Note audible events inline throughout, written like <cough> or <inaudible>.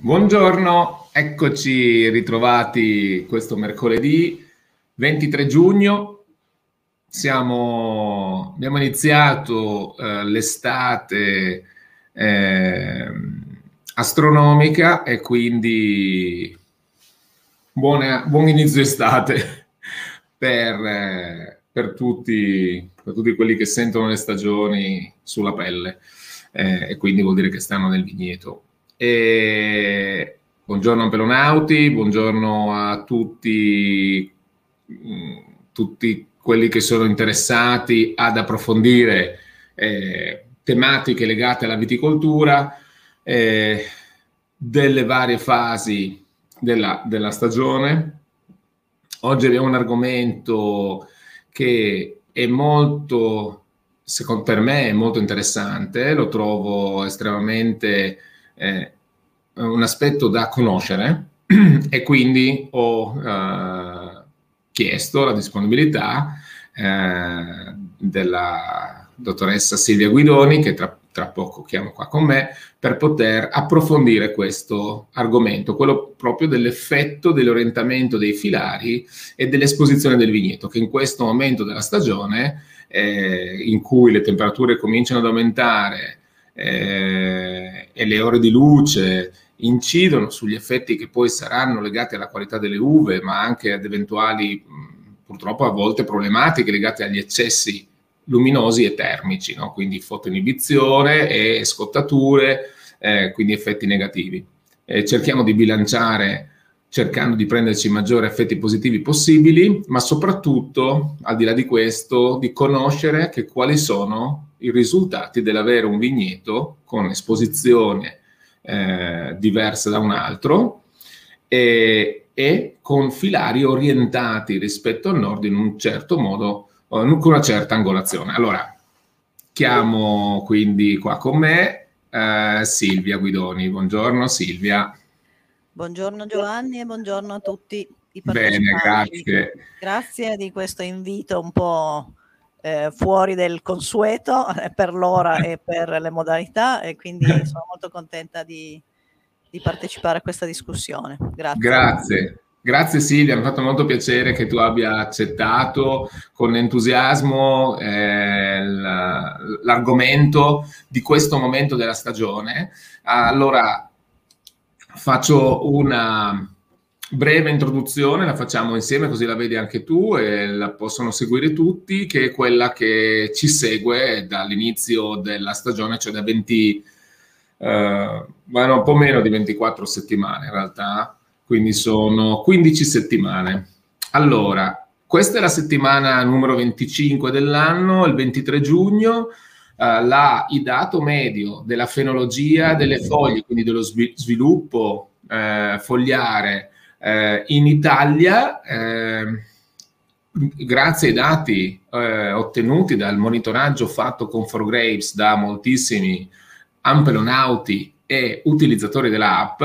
Buongiorno, eccoci ritrovati questo mercoledì 23 giugno. Siamo, abbiamo iniziato eh, l'estate eh, astronomica e quindi buona, buon inizio estate <laughs> per, eh, per, tutti, per tutti quelli che sentono le stagioni sulla pelle eh, e quindi vuol dire che stanno nel vigneto. E buongiorno Ampelonauti, buongiorno a tutti, mm, tutti quelli che sono interessati ad approfondire eh, tematiche legate alla viticoltura, eh, delle varie fasi della, della stagione. Oggi abbiamo un argomento che è molto, secondo per me, è molto interessante, lo trovo estremamente eh, un aspetto da conoscere <clears throat> e quindi ho eh, chiesto la disponibilità eh, della dottoressa Silvia Guidoni, che tra, tra, poco chiamo qua con me, per poter approfondire questo argomento, quello proprio dell'effetto dell'orientamento dei filari e dell'esposizione del vigneto, che in questo momento della stagione, eh, in cui le temperature cominciano ad aumentare, eh, e le ore di luce incidono sugli effetti che poi saranno legati alla qualità delle uve, ma anche ad eventuali, purtroppo a volte, problematiche legate agli eccessi luminosi e termici, no? quindi fotoinibizione e scottature, eh, quindi effetti negativi. Eh, cerchiamo di bilanciare cercando di prenderci i maggiori effetti positivi possibili, ma soprattutto, al di là di questo, di conoscere che quali sono i risultati dell'avere un vigneto con esposizione eh, diversa da un altro e, e, con filari orientati rispetto al nord in un certo modo, con una certa angolazione. Allora, chiamo quindi qua con me eh, Silvia Guidoni. Buongiorno Silvia. Buongiorno Giovanni e buongiorno a tutti i partecipanti. Bene, grazie. Grazie di questo invito un po' eh, fuori del consueto eh, per l'ora e per le modalità e quindi <laughs> sono molto contenta di, di partecipare a questa discussione. Grazie. Grazie. Grazie Silvia, mi ha fatto molto piacere che tu abbia accettato con entusiasmo eh, l'argomento di questo momento della stagione. Allora, faccio una, breve introduzione, la facciamo insieme così la vedi anche tu e la possono seguire tutti, che è quella che ci segue dall'inizio della stagione, cioè da 20, eh, bueno, un po' meno di 24 settimane in realtà, quindi sono 15 settimane. Allora, questa è la settimana numero 25 dell'anno, il 23 giugno. Uh, la, il dato medio della fenologia delle foglie, quindi dello sviluppo eh, fogliare eh, in Italia, eh, grazie ai dati eh, ottenuti dal monitoraggio fatto con 4Grapes da moltissimi ampelonauti e utilizzatori dell'app,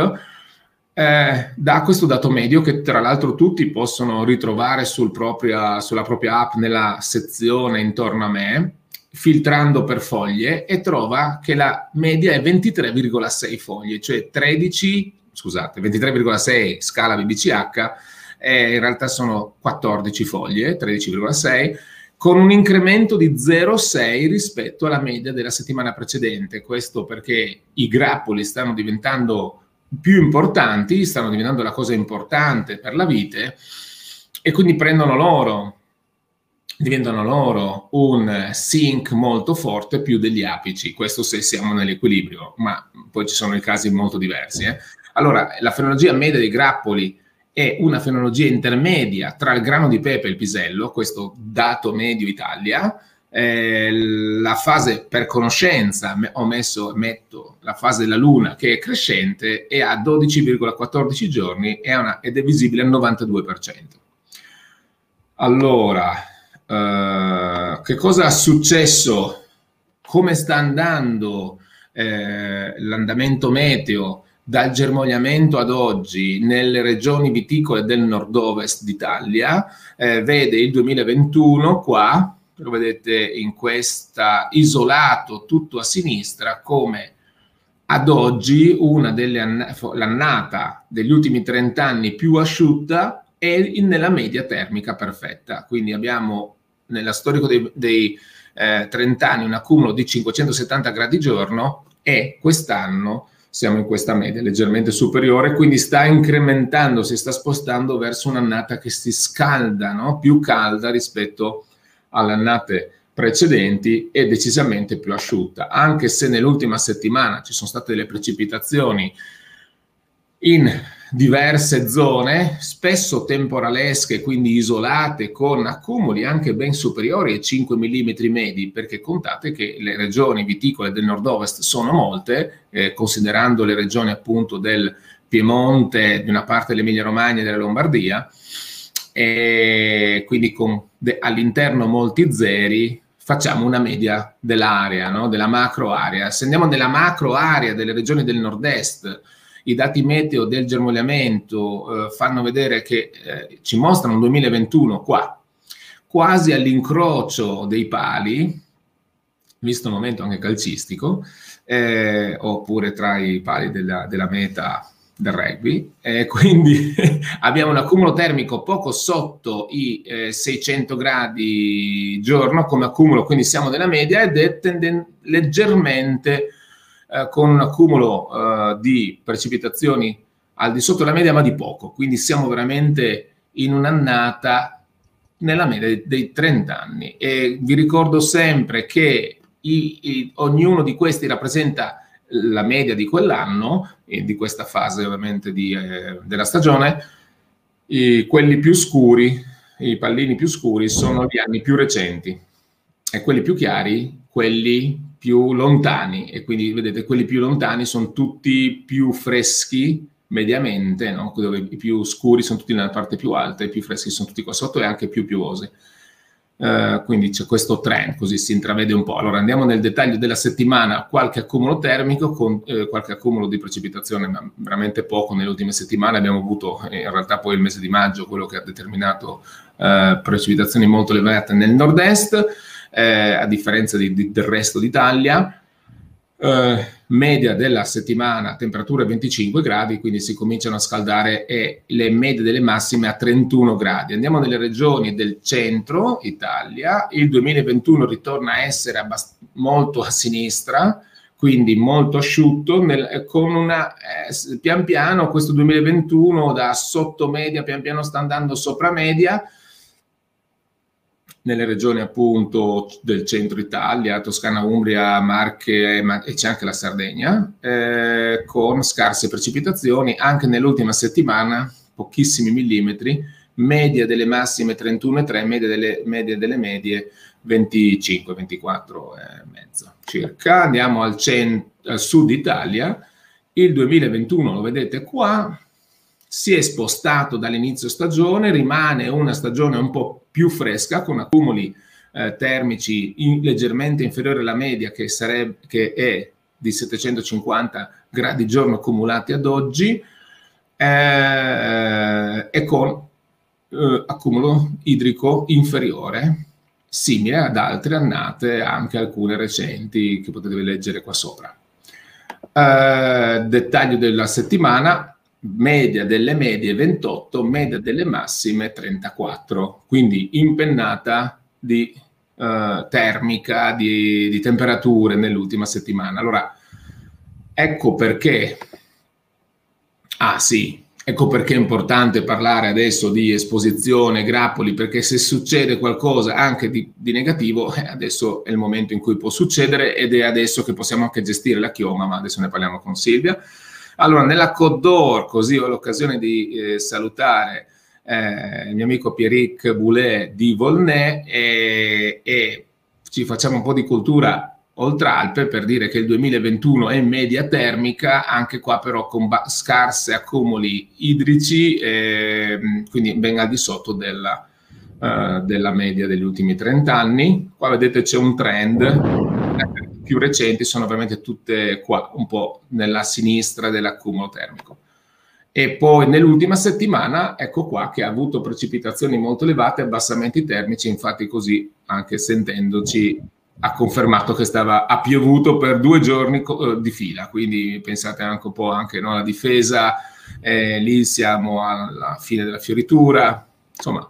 eh, da questo dato medio che tra l'altro tutti possono ritrovare sul propria, sulla propria app nella sezione intorno a me, filtrando per foglie e trova che la media è 23,6 foglie, cioè 13 scusate, 23,6 scala BBCH, eh, in realtà sono 14 foglie, 13,6, con un incremento di 0,6 rispetto alla media della settimana precedente. Questo perché i grappoli stanno diventando più importanti, stanno diventando la cosa importante per la vite e quindi prendono loro, diventano loro un sink molto forte più degli apici. Questo se siamo nell'equilibrio, ma poi ci sono i casi molto diversi. Eh. Allora, la fenologia media dei grappoli è una fenologia intermedia tra il grano di pepe e il pisello, questo dato medio Italia. Eh, la fase per conoscenza, ho messo, metto la fase della luna che è crescente e ha 12,14 giorni una, ed è visibile al 92%. Allora, eh, che cosa è successo? Come sta andando eh, l'andamento meteo? Dal germogliamento ad oggi nelle regioni viticole del nord-ovest d'Italia, eh, vede il 2021 qua, lo vedete in questa isolato tutto a sinistra, come ad oggi una delle ann- l'annata degli ultimi 30 anni più asciutta è nella media termica perfetta. Quindi abbiamo nella storico dei, dei eh, 30 anni un accumulo di 570 gradi giorno e quest'anno siamo in questa media leggermente superiore, quindi sta incrementando, si sta spostando verso un'annata che si scalda, no? più calda rispetto alle annate precedenti e decisamente più asciutta, anche se nell'ultima settimana ci sono state delle precipitazioni in diverse zone, spesso temporalesche, quindi isolate, con accumuli anche ben superiori ai 5 mm medi, perché contate che le regioni viticole del nord-ovest sono molte, eh, considerando le regioni appunto del Piemonte, di una parte dell'Emilia-Romagna e della Lombardia, e quindi con de- all'interno molti zeri facciamo una media dell'area, no? della macro area. Se andiamo nella macro area delle regioni del nord-est, i dati meteo del germogliamento eh, fanno vedere che eh, ci mostrano un 2021 qua, quasi all'incrocio dei pali, visto il momento anche calcistico, eh, oppure tra i pali della, della meta del rugby, eh, <laughs> quindi <laughs> abbiamo un accumulo termico poco sotto i eh, 600 gradi giorno come accumulo, quindi siamo nella media ed è tenden- leggermente eh, con un accumulo eh, di precipitazioni al di sotto della media, ma di poco. Quindi siamo veramente in un'annata nella media dei, dei 30 anni. E vi ricordo sempre che i, i, ognuno di questi rappresenta la media di quell'anno e di questa fase ovviamente di, eh, della stagione. I, quelli più scuri, i pallini più scuri, sono gli anni più recenti e quelli più chiari, quelli più lontani e quindi vedete quelli più lontani sono tutti più freschi mediamente, no? dove i più scuri sono tutti nella parte più alta, i più freschi sono tutti qua sotto e anche più piovosi. Uh, quindi c'è questo trend, così si intravede un po'. Allora andiamo nel dettaglio della settimana, qualche accumulo termico con eh, qualche accumulo di precipitazione, ma veramente poco nelle ultime settimane. Abbiamo avuto eh, in realtà poi il mese di maggio quello che ha determinato eh, precipitazioni molto elevate nel nord-est eh, a differenza di, di, del resto d'Italia. Eh, media della settimana temperature 25 gradi, quindi si cominciano a scaldare e le medie delle massime a 31 gradi. Andiamo nelle regioni del centro Italia, il 2021 ritorna a essere abbast- molto a sinistra, quindi molto asciutto, nel, con una eh, pian piano questo 2021 da sotto media pian piano sta andando sopra media nelle regioni appunto del centro Italia, Toscana, Umbria, Marche e c'è anche la Sardegna, eh, con scarse precipitazioni, anche nell'ultima settimana pochissimi millimetri, media delle massime 31,3, media delle, media delle medie 25, 24 e mezzo circa. Andiamo al, cent- al sud Italia, il 2021 lo vedete qua, si è spostato dall'inizio stagione, rimane una stagione un po' più fresca con accumuli eh, termici in, leggermente inferiori alla media che, sarebbe, che è di 750 gradi giorno accumulati ad oggi eh, e con eh, accumulo idrico inferiore simile ad altre annate, anche alcune recenti che potete leggere qua sopra. Eh, dettaglio della settimana, media delle medie 28, media delle massime 34, quindi impennata di uh, termica, di, di temperature nell'ultima settimana. Allora, ecco perché, ah sì, ecco perché è importante parlare adesso di esposizione, grappoli, perché se succede qualcosa anche di, di negativo, eh, adesso è il momento in cui può succedere ed è adesso che possiamo anche gestire la chioma, ma adesso ne parliamo con Silvia. Allora, nella Côte d'Or, così ho l'occasione di eh, salutare eh, il mio amico Pierrick Boulet di Volnay e, e, ci facciamo un po' di cultura oltre Alpe per dire che il 2021 è media termica, anche qua però con ba- scarse accumuli idrici, eh, quindi ben al di sotto della, uh, della media degli ultimi 30 anni. Qua vedete c'è un trend più recenti sono veramente tutte qua, un po' nella sinistra dell'accumulo termico. E poi nell'ultima settimana, ecco qua, che ha avuto precipitazioni molto elevate, abbassamenti termici, infatti così, anche sentendoci, ha confermato che stava, ha piovuto per due giorni eh, di fila, quindi pensate anche un po' anche no, alla difesa, eh, lì siamo alla fine della fioritura, insomma,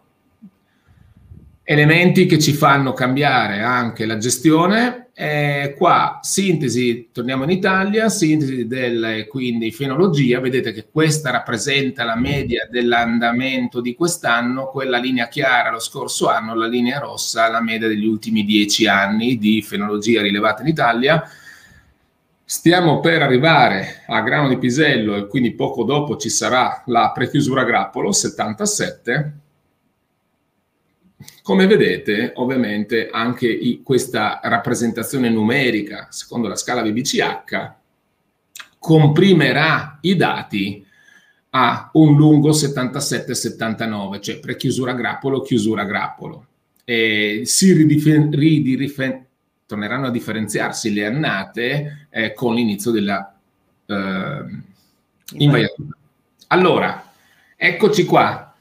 elementi che ci fanno cambiare anche la gestione eh, qua, sintesi, torniamo in Italia, sintesi della quindi fenologia, vedete che questa rappresenta la media dell'andamento di quest'anno, quella linea chiara lo scorso anno, la linea rossa la media degli ultimi dieci anni di fenologia rilevata in Italia. Stiamo per arrivare a grano di pisello e quindi poco dopo ci sarà la prechiusura grappolo 77 come vedete, ovviamente, anche i, questa rappresentazione numerica, secondo la scala BBCH, comprimerà i dati a un lungo 77-79, cioè prechiusura grappolo, chiusura grappolo. E si ridifen- ridirifen- torneranno a differenziarsi le annate eh, con l'inizio della eh, invaiatura. Allora, eccoci qua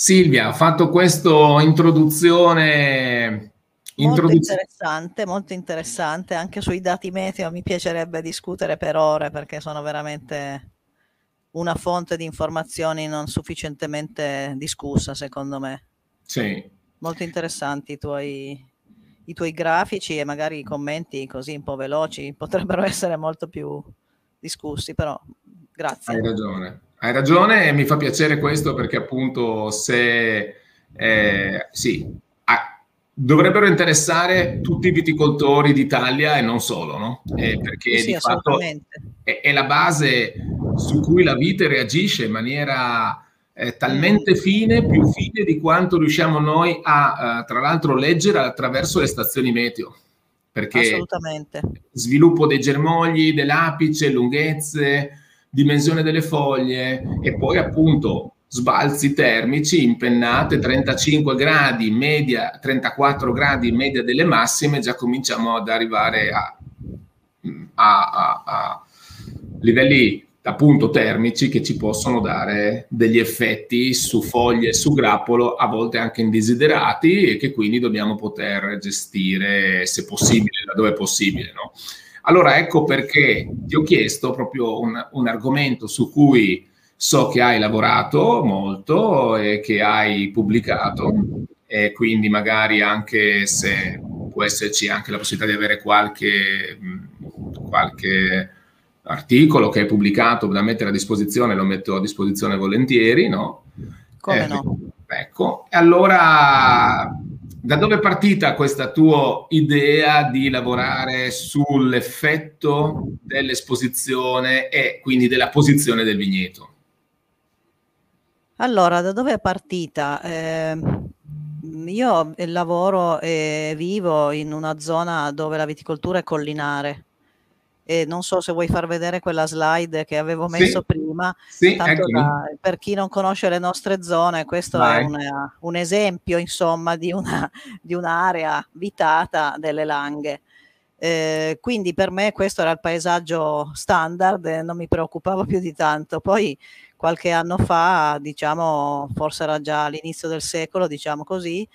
Silvia, ha fatto questa introduzione Molto interessante, molto interessante. Anche sui dati meteo mi piacerebbe discutere per ore perché sono veramente una fonte di informazioni non sufficientemente discussa, secondo me. Sì. Molto interessanti i tuoi, i tuoi grafici e magari i commenti così un po' veloci potrebbero <laughs> essere molto più discussi, però grazie. Hai ragione. Hai ragione e mi fa piacere questo perché appunto se eh, sì, ah, dovrebbero interessare tutti i viticoltori d'Italia e non solo, no? Eh, perché sì, di fatto è, è, la base su cui la vite reagisce in maniera eh, talmente fine, più fine di quanto riusciamo noi a, uh, tra l'altro, leggere attraverso le stazioni meteo. Perché sviluppo dei germogli, dell'apice, lunghezze, dimensione delle foglie e poi appunto sbalzi termici, impennate 35 gradi, media 34 gradi, media delle massime, già cominciamo ad arrivare a, a, a, a livelli appunto termici che ci possono dare degli effetti su foglie, su grappolo, a volte anche indesiderati e che quindi dobbiamo poter gestire se possibile, laddove è possibile. No? Allora ecco perché ti ho chiesto proprio un, un argomento su cui so che hai lavorato molto e che hai pubblicato e quindi magari anche se può esserci anche la possibilità di avere qualche, qualche articolo che è pubblicato da mettere a disposizione, lo metto a disposizione volentieri, no? Come eh, no? Ecco, e allora da dove è partita questa tua idea di lavorare sull'effetto dell'esposizione e quindi della posizione del vigneto? Allora, da dove è partita? Eh, io lavoro e vivo in una zona dove la viticoltura è collinare e non so se vuoi far vedere quella slide che avevo messo sì, prima. Sì, da, per chi non conosce le nostre zone, questo Vai. è una, un esempio, insomma, di, una, di un'area vitata delle Langhe. Eh, quindi per me questo era il paesaggio standard e non mi preoccupavo più di tanto. Poi qualche anno fa, diciamo, forse era già all'inizio del secolo, diciamo così,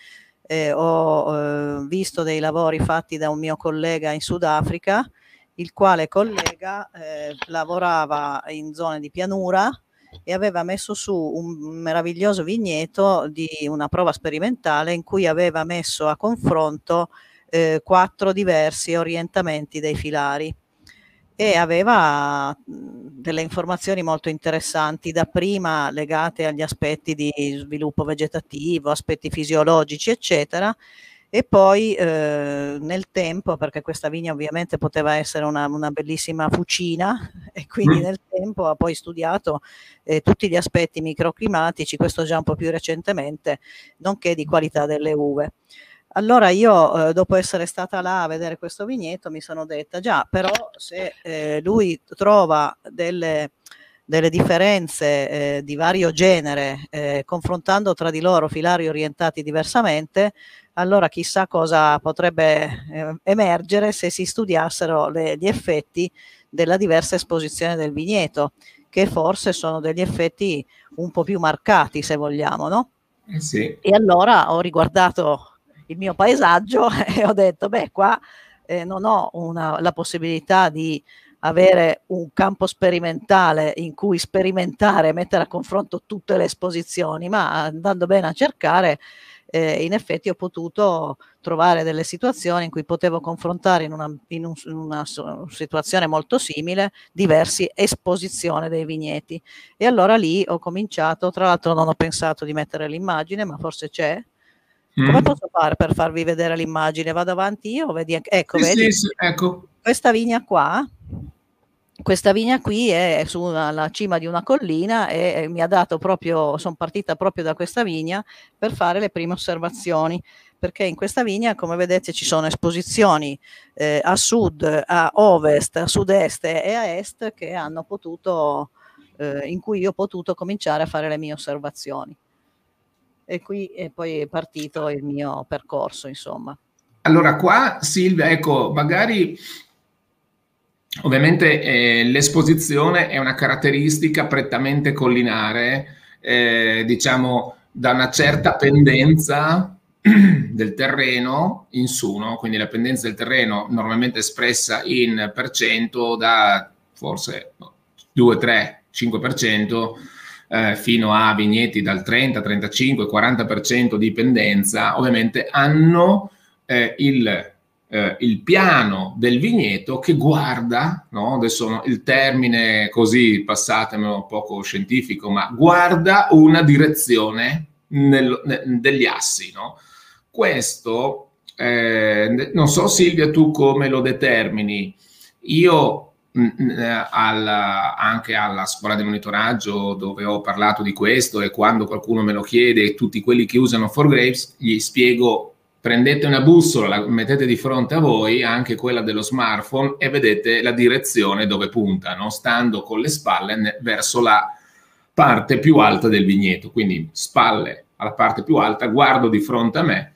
eh, ho eh, visto dei lavori fatti da un mio collega in Sudafrica il quale collega eh, lavorava in zone di pianura e aveva messo su un meraviglioso vigneto di una prova sperimentale in cui aveva messo a confronto eh, quattro diversi orientamenti dei filari e aveva delle informazioni molto interessanti, dapprima legate agli aspetti di sviluppo vegetativo, aspetti fisiologici, eccetera, e poi eh, nel tempo, perché questa vigna ovviamente poteva essere una, una bellissima fucina, <laughs> e quindi mm. nel tempo ha poi studiato eh, tutti gli aspetti microclimatici, questo già un po' più recentemente, nonché di qualità delle uve. Allora io, eh, dopo essere stata là a vedere questo vigneto, mi sono detta, già, però se eh, lui trova delle delle differenze eh, di vario genere, eh, confrontando tra di loro filari orientati diversamente, allora chissà cosa potrebbe eh, emergere se si studiassero le, gli effetti della diversa esposizione del vigneto, che forse sono degli effetti un po' più marcati, se vogliamo, no? Eh sì. E allora ho riguardato il mio paesaggio <laughs> e ho detto, beh, qua eh, non ho una, la possibilità di avere un campo sperimentale in cui sperimentare, mettere a confronto tutte le esposizioni, ma andando bene a cercare, eh, in effetti ho potuto trovare delle situazioni in cui potevo confrontare in una, in un, in una situazione molto simile diverse esposizioni dei vigneti. E allora lì ho cominciato, tra l'altro non ho pensato di mettere l'immagine, ma forse c'è, come mm. posso fare per farvi vedere l'immagine? Vado avanti io? Vedi, ecco, sì, vedi? Sì, sì, ecco. Questa vigna qua, questa vigna qui è sulla cima di una collina e mi ha dato proprio, sono partita proprio da questa vigna per fare le prime osservazioni perché in questa vigna, come vedete, ci sono esposizioni eh, a sud, a ovest, a sud-est e a est che hanno potuto, eh, in cui io ho potuto cominciare a fare le mie osservazioni e qui è poi partito il mio percorso, insomma. Allora, qua Silvia, ecco, magari ovviamente eh, l'esposizione è una caratteristica prettamente collinare, eh, diciamo da una certa pendenza <clears throat> del terreno in su, no? quindi la pendenza del terreno normalmente espressa in percento da forse 2, 3, 5%, eh, fino a vigneti dal 30, 35, 40% di pendenza, ovviamente hanno eh, il, eh, il, piano del vigneto che guarda, no? adesso il termine così, passatemelo poco scientifico, ma guarda una direzione nel, nel, degli assi. No? Questo, eh, non so Silvia tu come lo determini, io alla, anche alla scuola di monitoraggio dove ho parlato di questo e quando qualcuno me lo chiede, tutti quelli che usano For Grapes, gli spiego prendete una bussola, la mettete di fronte a voi, anche quella dello smartphone, e vedete la direzione dove punta, no? stando con le spalle verso la parte più alta del vigneto. Quindi spalle alla parte più alta, guardo di fronte a me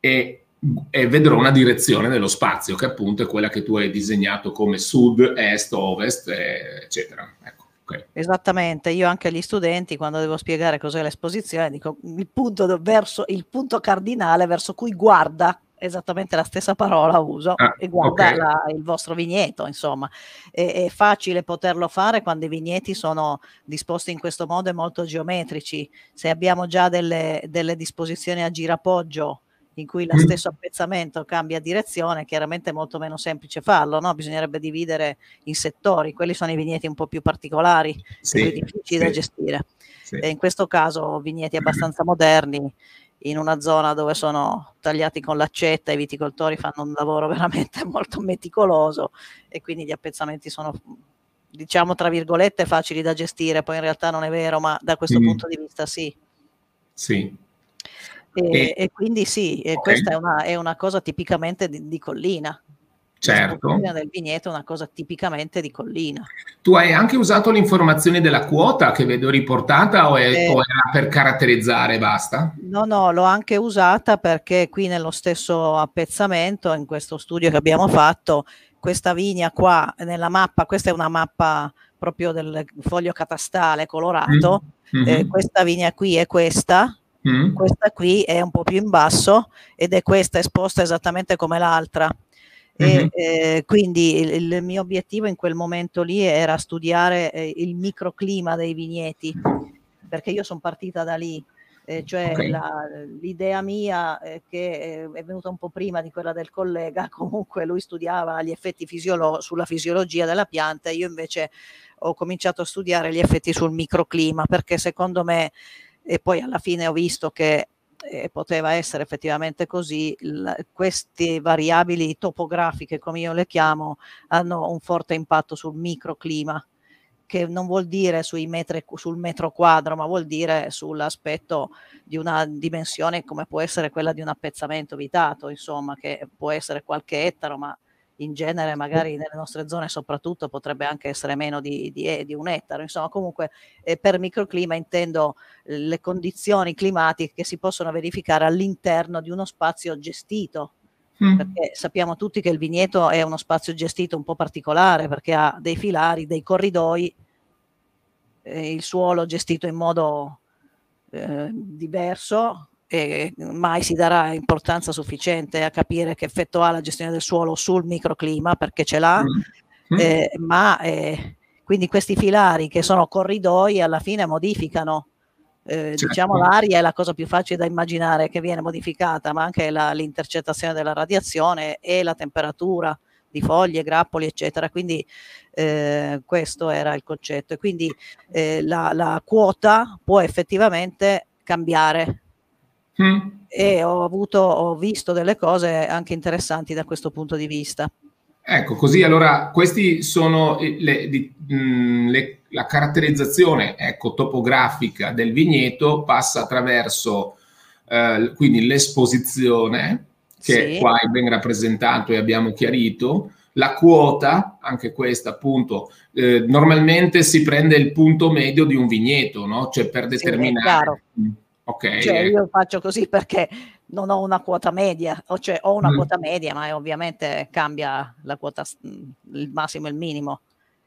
e e vedrò una direzione nello spazio che appunto è quella che tu hai disegnato come sud, est, ovest, eccetera. Ecco, okay. Esattamente, io anche agli studenti quando devo spiegare cos'è l'esposizione dico il punto, verso, il punto cardinale verso cui guarda esattamente la stessa parola uso ah, e guarda okay. la, il vostro vigneto, insomma. È, è, facile poterlo fare quando i vigneti sono disposti in questo modo e molto geometrici. Se abbiamo già delle, delle disposizioni a girapoggio in cui lo mm. stesso appezzamento cambia direzione, chiaramente è molto meno semplice farlo, no? bisognerebbe dividere in settori, quelli sono i vigneti un po' più particolari, sì, più difficili sì, da gestire. Sì. E in questo caso vigneti abbastanza moderni, in una zona dove sono tagliati con l'accetta, i viticoltori fanno un lavoro <laughs> veramente molto meticoloso e quindi gli appezzamenti sono diciamo tra virgolette facili da gestire, poi in realtà non è vero, ma da questo mm. punto di vista sì. Sì, e, e, quindi sì, okay. questa è una, è una, cosa tipicamente di, di collina. Certo. La del vigneto è una cosa tipicamente di collina. Tu hai anche usato l'informazione della quota che vedo riportata o, è, eh, o era per caratterizzare e basta? No, no, l'ho anche usata perché qui nello stesso appezzamento, in questo studio che abbiamo fatto, questa vigna qua nella mappa, questa è una mappa proprio del foglio catastale colorato, mm-hmm. eh, questa vigna qui è questa, Mm. Questa qui è un po' più in basso ed è questa esposta esattamente come l'altra. Mm-hmm. E, eh, quindi il, il, mio obiettivo in quel momento lì era studiare eh, il microclima dei vigneti, perché io sono partita da lì. Eh, cioè okay. la, l'idea mia eh, che eh, è venuta un po' prima di quella del collega, <laughs> comunque lui studiava gli effetti fisiolo- sulla fisiologia della pianta, io invece ho cominciato a studiare gli effetti sul microclima perché secondo me e poi alla fine ho visto che eh, poteva essere effettivamente così, l- queste variabili topografiche, come io le chiamo, hanno un forte impatto sul microclima, che non vuol dire metri, sul metro quadro, ma vuol dire sull'aspetto di una dimensione come può essere quella di un appezzamento vitato, insomma, che può essere qualche ettaro, ma in genere magari nelle nostre zone soprattutto potrebbe anche essere meno di, di, eh, di un ettaro, insomma comunque eh, per microclima intendo eh, le condizioni climatiche che si possono verificare all'interno di uno spazio gestito, mm. perché sappiamo tutti che il vigneto è uno spazio gestito un po' particolare perché ha dei filari, dei corridoi, eh, il suolo gestito in modo eh, diverso e mai si darà importanza sufficiente a capire che effetto ha la gestione del suolo sul microclima, perché ce l'ha, mm. eh, ma eh, quindi questi filari che sono corridoi alla fine modificano eh, certo. diciamo l'aria è la cosa più facile da immaginare che viene modificata, ma anche la, l'intercettazione della radiazione e la temperatura di foglie, grappoli, eccetera. Quindi eh, questo era il concetto. E quindi eh, la, la, quota può effettivamente cambiare. Mm. E ho avuto, ho visto delle cose anche interessanti da questo punto di vista. Ecco, così allora questi sono le, di, mh, le, la caratterizzazione ecco, topografica del vigneto passa attraverso eh, quindi l'esposizione che sì. qua è ben rappresentato e abbiamo chiarito, la quota, anche questa appunto, eh, normalmente si prende il punto medio di un vigneto, no? Cioè per determinare... Sì, ok. Cioè io faccio così perché non ho una quota media, o cioè ho una mm. quota media, ma ovviamente cambia la quota, il massimo e il minimo.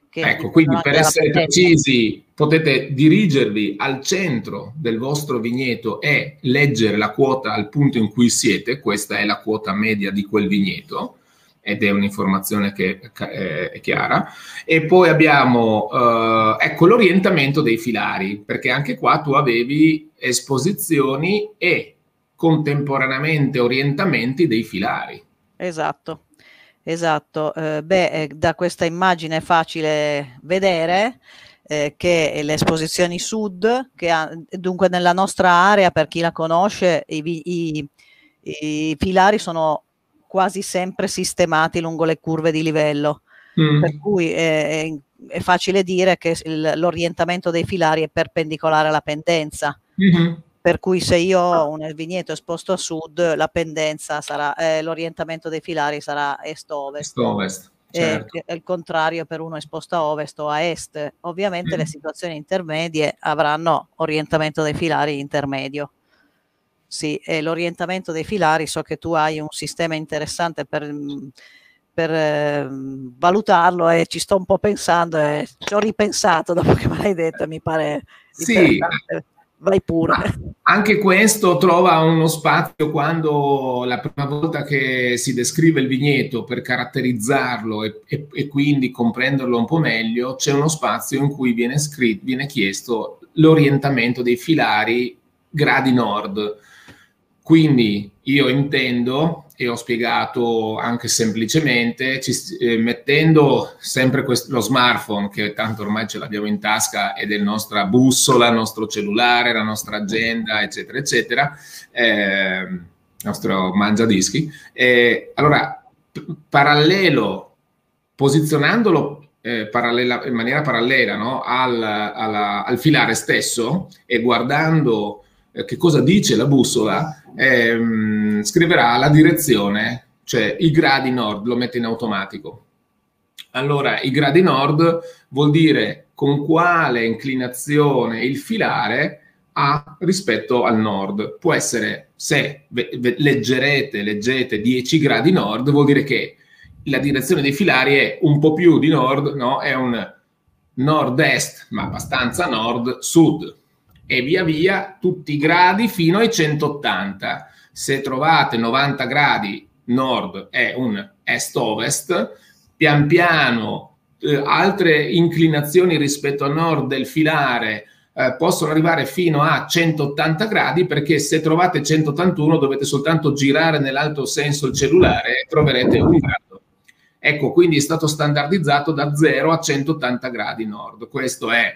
ecco, quindi per essere precisi potete dirigervi al centro del vostro vigneto e leggere la quota al punto in cui siete, questa è la quota media di quel vigneto ed è un'informazione che è chiara. E poi abbiamo, eh, ecco, l'orientamento dei filari, perché anche qua tu avevi esposizioni e contemporaneamente orientamenti dei filari. Esatto, esatto. Eh, beh, eh, da questa immagine è facile vedere eh, che le esposizioni sud, che ha, dunque nella nostra area, per chi la conosce, i, i, i filari sono quasi sempre sistemati lungo le curve di livello. Mm. Per cui è, è, facile dire che il, l'orientamento dei filari è perpendicolare alla pendenza. Mm-hmm per cui se io ho un vigneto esposto a sud, la pendenza sarà, eh, l'orientamento dei filari sarà est-ovest. Est-ovest. Certo. E, il contrario per uno esposto a ovest o a est. Ovviamente mm. le situazioni intermedie avranno orientamento dei filari intermedio. Sì, e l'orientamento dei filari, so che tu hai un sistema interessante per, per eh, valutarlo e ci sto un po' pensando e ci ho ripensato dopo che me l'hai detto, mi pare sì, vai pure. Anche questo trova uno spazio quando la prima volta che si descrive il vigneto per caratterizzarlo e, e, e quindi comprenderlo un po' meglio, c'è uno spazio in cui viene, scritto, viene chiesto l'orientamento dei filari gradi nord. Quindi io intendo e ho spiegato anche semplicemente, ci, eh, mettendo sempre questo, lo smartphone, che tanto ormai ce l'abbiamo in tasca, ed è la nostra bussola, il nostro cellulare, la nostra agenda, eccetera, eccetera, eh, il nostro mangiadischi. Eh, allora, p- parallelo, posizionandolo eh, parallela, in maniera parallela no? al, alla, al filare stesso e guardando eh, che cosa dice la bussola, ehm, scriverà la direzione, cioè i gradi nord, lo mette in automatico. Allora, i gradi nord vuol dire con quale inclinazione il filare ha rispetto al nord. Può essere, se leggerete, leggete 10 gradi nord, vuol dire che la direzione dei filari è un po' più di nord, no? È un nord-est, ma abbastanza nord-sud e via via tutti i gradi fino ai 180. Se trovate 90 gradi nord è un est-ovest, pian piano eh, altre inclinazioni rispetto a nord del filare eh, possono arrivare fino a 180 gradi perché se trovate 181 dovete soltanto girare nell'altro senso il cellulare e troverete un grado. Ecco, quindi è stato standardizzato da 0 a 180 gradi nord. Questo è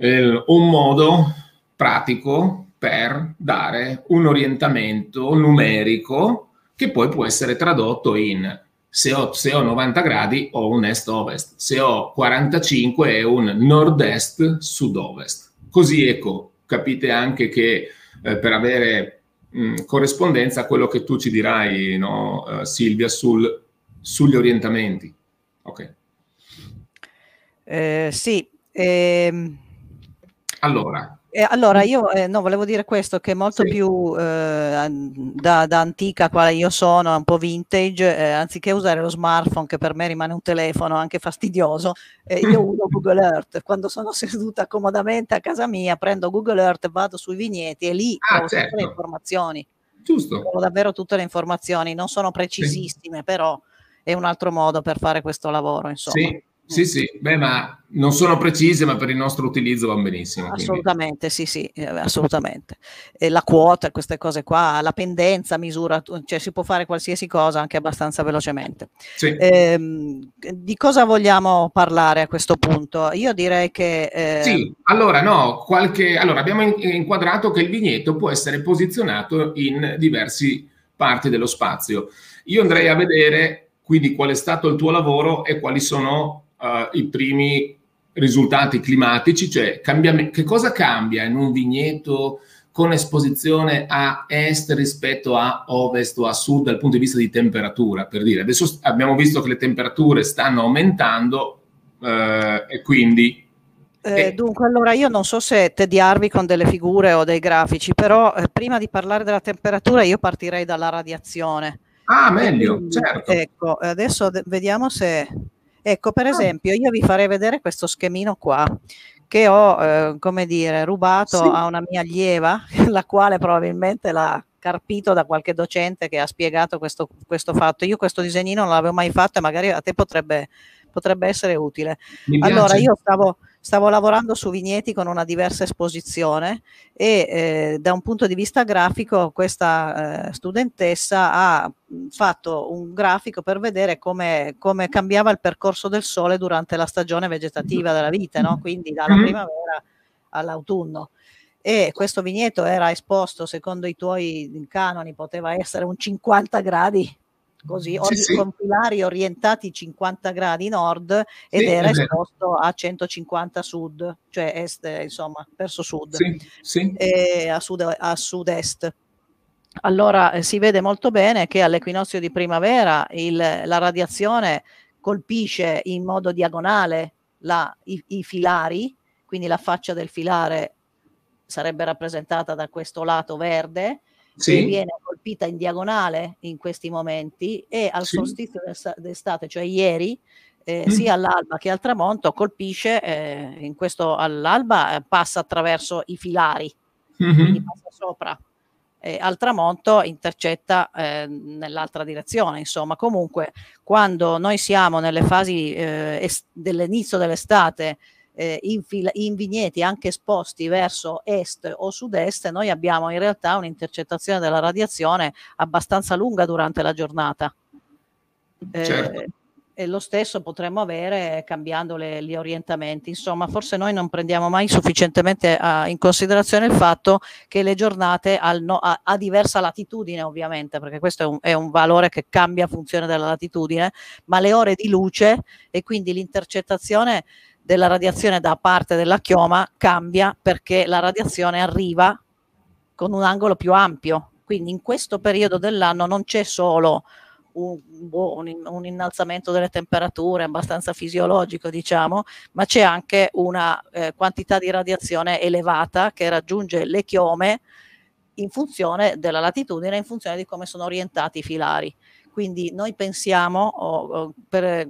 eh, un modo pratico per dare un orientamento numerico che poi può essere tradotto in se ho, se ho 90 gradi ho un est-ovest, se ho 45 è un nord-est-sud-ovest. Così ecco, capite anche che eh, per avere mh, corrispondenza a quello che tu ci dirai, no, uh, Silvia, sul, sugli orientamenti. Ok. Eh, sì. Ehm allora, Eh, allora, io eh, no, volevo dire questo, che è molto sì. più eh, da, da, antica quale io sono, un po' vintage, eh, anziché usare lo smartphone, che per me rimane un telefono anche fastidioso, eh, io <laughs> uso Google Earth. Quando sono <laughs> seduta comodamente a casa mia, prendo Google Earth, vado sui vigneti e lì ah, trovo certo. tutte le certo. informazioni. Giusto. Trovo davvero tutte le informazioni, non sono precisissime, sì. però è un altro modo per fare questo lavoro, insomma. Sì. Sì, sì, beh, ma non sono precise, ma per il nostro utilizzo vanno benissimo. Assolutamente, quindi. sì, sì, eh, assolutamente. E la quota, queste cose qua, la pendenza, misura, cioè si può fare qualsiasi cosa anche abbastanza velocemente. Sì. Eh, di cosa vogliamo parlare a questo punto? Io direi che... Eh... Sì, allora no, qualche... Allora abbiamo inquadrato che il vigneto può essere posizionato in diverse parti dello spazio. Io andrei a vedere quindi qual è stato il tuo lavoro e quali sono uh, i primi risultati climatici, cioè cambiam- che cosa cambia in un vigneto con esposizione a est rispetto a ovest o a sud dal punto di vista di temperatura, per dire. Adesso abbiamo visto che le temperature stanno aumentando eh, e quindi... Eh, eh, dunque, allora io non so se tediarvi con delle figure o dei grafici, però eh, prima di parlare della temperatura io partirei dalla radiazione. Ah, meglio, quindi, certo. Ecco, adesso de- vediamo se Ecco, per ah. esempio, io vi farei vedere questo schemino qua che ho, eh, come dire, rubato sì. a una mia allieva, <laughs> la quale probabilmente l'ha carpito da qualche docente che ha spiegato questo, questo fatto. Io questo disegnino non l'avevo mai fatto e magari a te potrebbe, potrebbe essere utile. allora, io stavo, stavo lavorando su vigneti con una diversa esposizione e eh, da un punto di vista grafico questa eh, studentessa ha fatto un grafico per vedere come, come, cambiava il percorso del sole durante la stagione vegetativa della vite, no? quindi dalla mm-hmm. primavera all'autunno. E questo vigneto era esposto, secondo i tuoi canoni, poteva essere un 50 gradi così, sì, sì. con pilari orientati 50 gradi nord ed sì, era esposto a 150 sud, cioè est, insomma, verso sud, e a, sud a sud-est. Allora eh, si vede molto bene che all'equinozio di primavera il, la radiazione colpisce in modo diagonale la, i, i filari, quindi la faccia del filare sarebbe rappresentata da questo lato verde, sì. viene colpita in diagonale in questi momenti e al sì. solstizio d'estate, cioè ieri, eh, mm. sia all'alba che al tramonto, colpisce, eh, in questo all'alba eh, passa attraverso i filari, mm-hmm. quindi passa sopra. Eh, al tramonto intercetta eh, nell'altra direzione. Insomma, comunque, quando noi siamo nelle fasi eh, est- dell'inizio dell'estate eh, in, fil- in, vigneti anche esposti verso est o sud-est, noi abbiamo in realtà un'intercettazione della radiazione abbastanza lunga durante la giornata. Eh, certo. E lo stesso potremmo avere cambiando le, gli orientamenti. Insomma, forse noi non prendiamo mai sufficientemente a, in considerazione il fatto che le giornate no, a, a, diversa latitudine, ovviamente, perché questo è un, è un valore che cambia a funzione della latitudine, ma le ore di luce e quindi l'intercettazione della radiazione da parte della chioma cambia perché la radiazione arriva con un angolo più ampio. Quindi in questo periodo dell'anno non c'è solo un, boh, un, innalzamento delle temperature abbastanza fisiologico, diciamo, ma c'è anche una eh, quantità di radiazione elevata che raggiunge le chiome in funzione della latitudine, in funzione di come sono orientati i filari. Quindi noi pensiamo, oh, oh, per,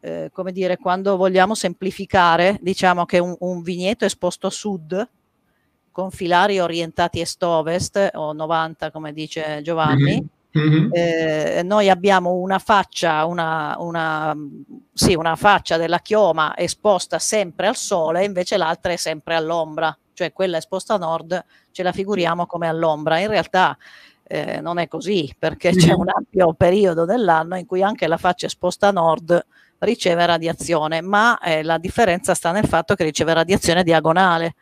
eh, come dire, quando vogliamo semplificare, diciamo che un, un vigneto esposto a sud, con filari orientati est-ovest, o 90 come dice Giovanni, mm-hmm. eh, noi abbiamo una faccia, una, una, sì, una faccia della chioma esposta sempre al sole, invece l'altra è sempre all'ombra, cioè quella esposta a nord ce la figuriamo come all'ombra. In realtà eh, non è così, perché c'è un ampio periodo dell'anno in cui anche la faccia esposta a nord riceve radiazione, ma eh, la differenza sta nel fatto che riceve radiazione diagonale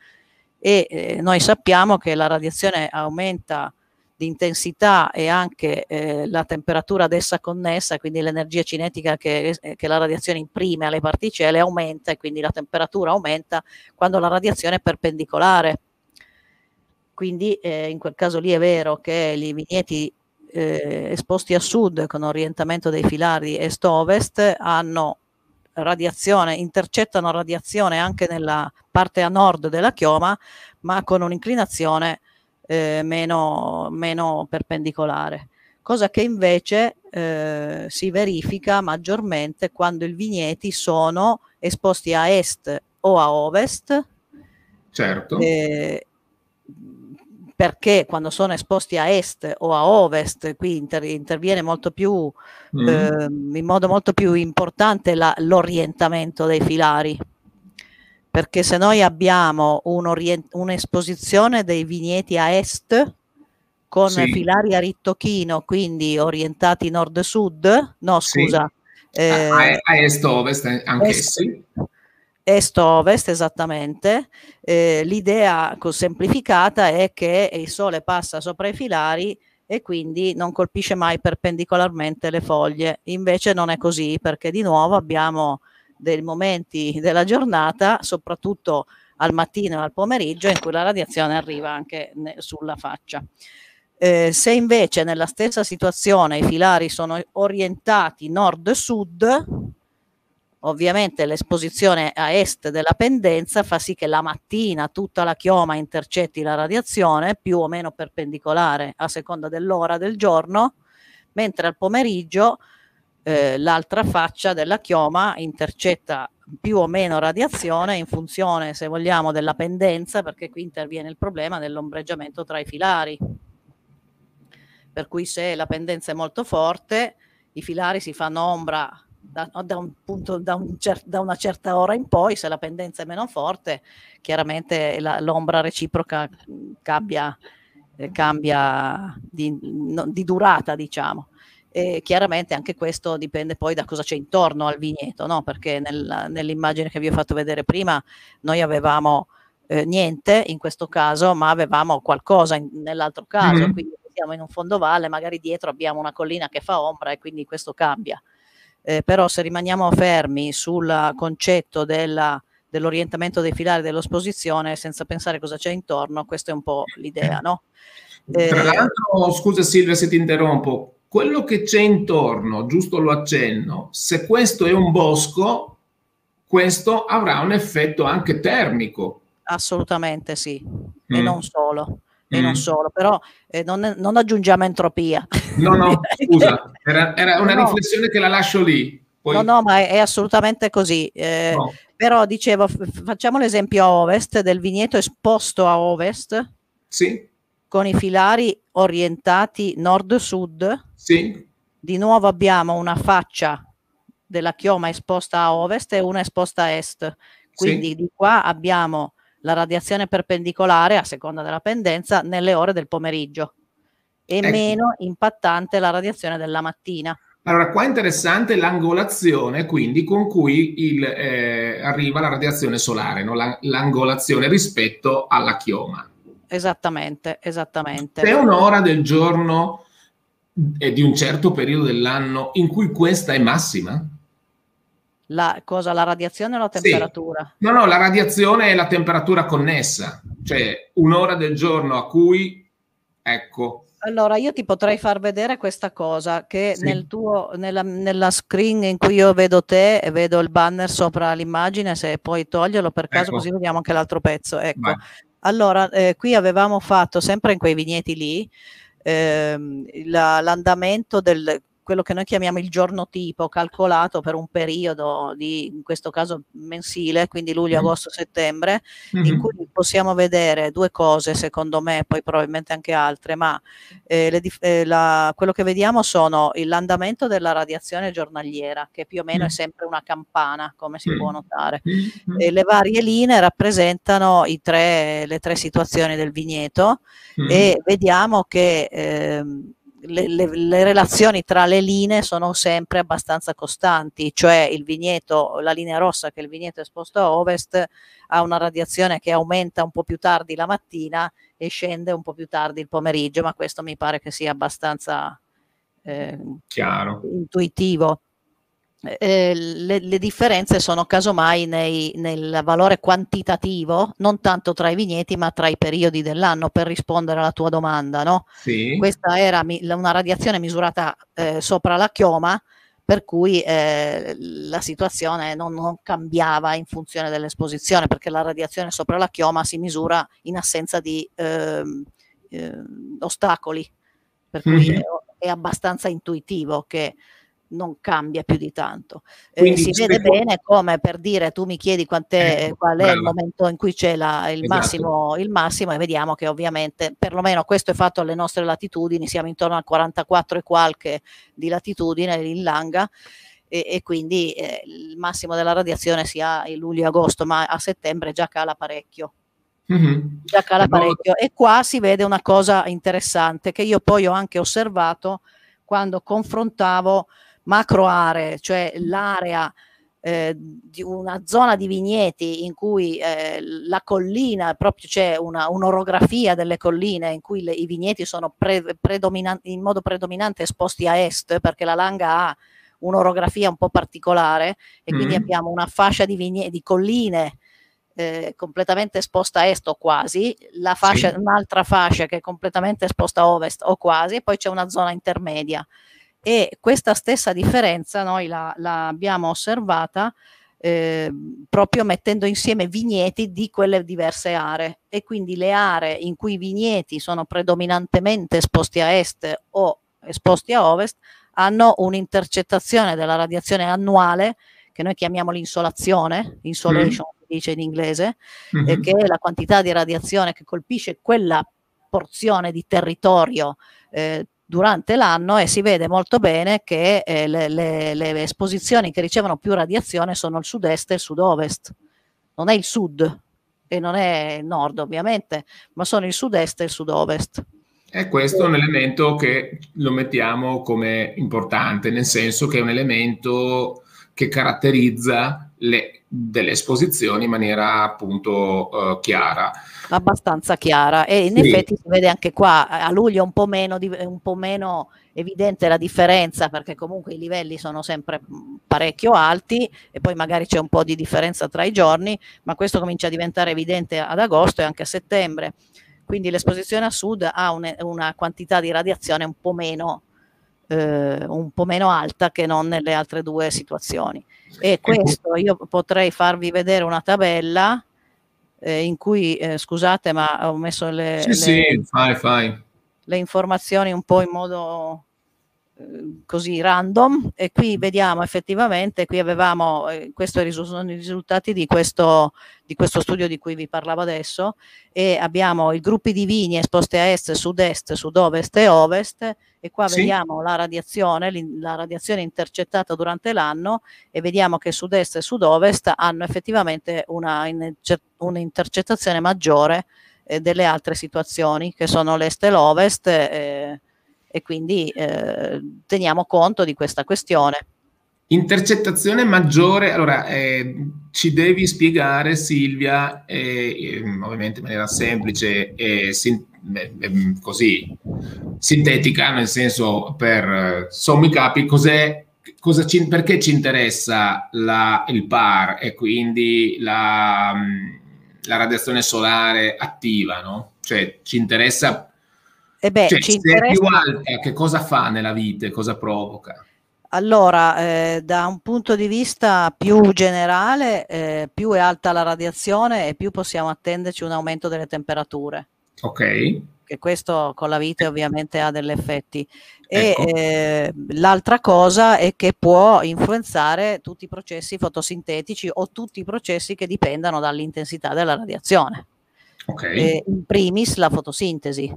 e eh, noi sappiamo che la radiazione aumenta di intensità e anche eh, la temperatura ad essa connessa, quindi l'energia cinetica che, eh, che, la radiazione imprime alle particelle aumenta e quindi la temperatura aumenta quando la radiazione è perpendicolare. Quindi eh, in quel caso lì è vero che i vigneti eh, esposti a sud con orientamento dei filari est-ovest hanno radiazione, intercettano radiazione anche nella parte a nord della chioma, ma con un'inclinazione eh, meno, meno, perpendicolare, cosa che invece eh, si verifica maggiormente quando i vigneti sono esposti a est o a ovest. Certo. Eh, perché quando sono esposti a est o a ovest, qui inter- interviene molto più, mm. eh, in modo molto più importante la, l'orientamento dei filari. Perché se noi abbiamo un orient- un'esposizione dei vigneti a est con sì. filari a ritocchino, quindi orientati nord-sud, no scusa. Sì. Eh, a, a est-ovest anch'essi. Est, est-ovest esattamente. Eh, l'idea semplificata è che il sole passa sopra i filari e quindi non colpisce mai perpendicolarmente le foglie. Invece non è così perché di nuovo abbiamo dei momenti della giornata, soprattutto al mattino e al pomeriggio, in cui la radiazione arriva anche sulla faccia. Eh, se invece nella stessa situazione i filari sono orientati nord-sud, Ovviamente l'esposizione a est della pendenza fa sì che la mattina tutta la chioma intercetti la radiazione più o meno perpendicolare a seconda dell'ora del giorno, mentre al pomeriggio eh, l'altra faccia della chioma intercetta più o meno radiazione in funzione, se vogliamo, della pendenza, perché qui interviene il problema dell'ombreggiamento tra i filari. Per cui se la pendenza è molto forte, i filari si fanno ombra da, da, un punto, da, un cer- da, una certa ora in poi, se la pendenza è meno forte, chiaramente la, l'ombra reciproca cambia, eh, cambia di, no, di, durata, diciamo. E chiaramente anche questo dipende poi da cosa c'è intorno al vigneto, no? perché nel, nell'immagine che vi ho fatto vedere prima noi avevamo eh, niente in questo caso, ma avevamo qualcosa in, nell'altro caso, mm-hmm. quindi siamo in un fondovalle, magari dietro abbiamo una collina che fa ombra e quindi questo cambia eh, però se rimaniamo fermi sul concetto della, dell'orientamento dei filari dell'esposizione senza pensare cosa c'è intorno, questa è un po' l'idea, no? Eh, Tra l'altro, scusa Silvia se ti interrompo, quello che c'è intorno, giusto lo accenno, se questo è un bosco, questo avrà un effetto anche termico. Assolutamente sì, mm. e non solo e mm. non solo, però eh, non, non, aggiungiamo entropia. No, no, <laughs> scusa, era, era una no. riflessione che la lascio lì. Poi... No, no, ma è, è assolutamente così. Eh, no. Però dicevo, f- facciamo l'esempio a ovest del vigneto esposto a ovest. Sì. Con i filari orientati nord-sud. Sì. Di nuovo abbiamo una faccia della chioma esposta a ovest e una esposta a est. Quindi sì. di qua abbiamo la radiazione perpendicolare a seconda della pendenza nelle ore del pomeriggio e ecco. meno impattante la radiazione della mattina. Allora, qua è interessante l'angolazione, quindi con cui il, eh, arriva la radiazione solare, no? la, l'angolazione rispetto alla chioma. Esattamente, esattamente. C'è un'ora del giorno e di un certo periodo dell'anno in cui questa è massima? La, cosa, la radiazione o la temperatura? Sì. No, no, la radiazione è la temperatura connessa, cioè un'ora del giorno a cui, ecco. Allora, io ti potrei far vedere questa cosa che sì. nel tuo, nella, nella, screen in cui io vedo te e vedo il banner sopra l'immagine, se puoi toglierlo per caso ecco. così vediamo anche l'altro pezzo. Ecco. Vai. Allora, eh, qui avevamo fatto sempre in quei vigneti lì ehm, la, l'andamento del quello che noi chiamiamo il giorno tipo calcolato per un periodo di, in questo caso mensile, quindi luglio, mm. agosto, settembre, mm-hmm. in cui possiamo vedere due cose, secondo me, poi probabilmente anche altre, ma eh, le, eh, la, quello che vediamo sono l'andamento della radiazione giornaliera, che più o meno mm. è sempre una campana, come si mm. può notare. Mm. E le varie linee rappresentano tre, le tre situazioni del vigneto mm. e vediamo che eh, le, le, le, relazioni tra le linee sono sempre abbastanza costanti, cioè il vigneto, la linea rossa che è il vigneto esposto a ovest ha una radiazione che aumenta un po' più tardi la mattina e scende un po' più tardi il pomeriggio, ma questo mi pare che sia abbastanza eh, intuitivo. Eh, le, le, differenze sono casomai nei, nel valore quantitativo, non tanto tra i vigneti, ma tra i periodi dell'anno, per rispondere alla tua domanda. No? Sì. Questa era mi, una radiazione misurata eh, sopra la chioma, per cui eh, la situazione non, non, cambiava in funzione dell'esposizione, perché la radiazione sopra la chioma si misura in assenza di eh, eh, ostacoli, per cui mm-hmm. è, è, abbastanza intuitivo che non cambia più di tanto. Eh, si vede bene come per dire tu mi chiedi ecco, qual è brava. il momento in cui c'è la, il, esatto. massimo, il massimo e vediamo che ovviamente perlomeno questo è fatto alle nostre latitudini, siamo intorno al 44 e qualche di latitudine in Langa e, e quindi eh, il massimo della radiazione si ha in luglio-agosto, ma a settembre già cala parecchio. Mm-hmm. Già cala parecchio. E qua si vede una cosa interessante che io poi ho anche osservato quando confrontavo macro aree, cioè l'area eh, di una zona di vigneti in cui eh, la collina, proprio c'è una, un'orografia delle colline in cui le, i vigneti sono pre, in modo predominante esposti a est, perché la Langa ha un'orografia un po' particolare e quindi mm. abbiamo una fascia di, vigne, di colline eh, completamente esposta a est o quasi, la fascia, sì. un'altra fascia che è completamente esposta a ovest o quasi, e poi c'è una zona intermedia e questa stessa differenza noi la, la abbiamo osservata eh, proprio mettendo insieme vigneti di quelle diverse aree e quindi le aree in cui i vigneti sono predominantemente esposti a est o esposti a ovest hanno un'intercettazione della radiazione annuale che noi chiamiamo l'insolazione, insolation mm. dice in inglese, mm-hmm. che è la quantità di radiazione che colpisce quella porzione di territorio eh, durante l'anno e si vede molto bene che eh, le, le, le, esposizioni che ricevono più radiazione sono il sud-est e il sud-ovest. Non è il sud e non è il nord ovviamente, ma sono il sud-est e il sud-ovest. E questo è un elemento che lo mettiamo come importante, nel senso che è un elemento che caratterizza le, delle esposizioni in maniera appunto uh, chiara abbastanza chiara e in sì. effetti si vede anche qua a luglio un po, meno, un po' meno evidente la differenza perché comunque i livelli sono sempre parecchio alti e poi magari c'è un po' di differenza tra i giorni, ma questo comincia a diventare evidente ad agosto e anche a settembre. Quindi l'esposizione a sud ha un, una quantità di radiazione un po' meno eh, un po' meno alta che non nelle altre due situazioni. E questo io potrei farvi vedere una tabella eh, in cui, eh, scusate, ma ho messo le, sì, le, sì, fai, fai. le informazioni un po' in modo eh, così random e qui vediamo effettivamente, qui avevamo, eh, questi sono i risultati di questo, di questo studio di cui vi parlavo adesso e abbiamo i gruppi di vigni esposti a est, sud-est, sud-ovest e ovest e qua sì. vediamo la radiazione, la radiazione intercettata durante l'anno e vediamo che sud-est e sud-ovest hanno effettivamente una, un'intercettazione maggiore eh, delle altre situazioni che sono l'est e l'ovest eh, e quindi eh, teniamo conto di questa questione. Intercettazione maggiore, allora eh, ci devi spiegare Silvia, eh, ovviamente in maniera semplice e sin- così sintetica, nel senso per sommi capi, cos'è, cosa ci, perché ci interessa la, il PAR e quindi la, la radiazione solare attiva, no? Cioè ci interessa e beh, cioè, ci interessa... è più alta, che cosa fa nella vita, cosa provoca? Allora, eh, da un punto di vista più generale, eh, più è alta la radiazione e più possiamo attenderci un aumento delle temperature. Ok. Che questo con la vita ovviamente ha degli effetti. Ecco. E eh, l'altra cosa è che può influenzare tutti i processi fotosintetici o tutti i processi che dipendano dall'intensità della radiazione. Ok. in primis la fotosintesi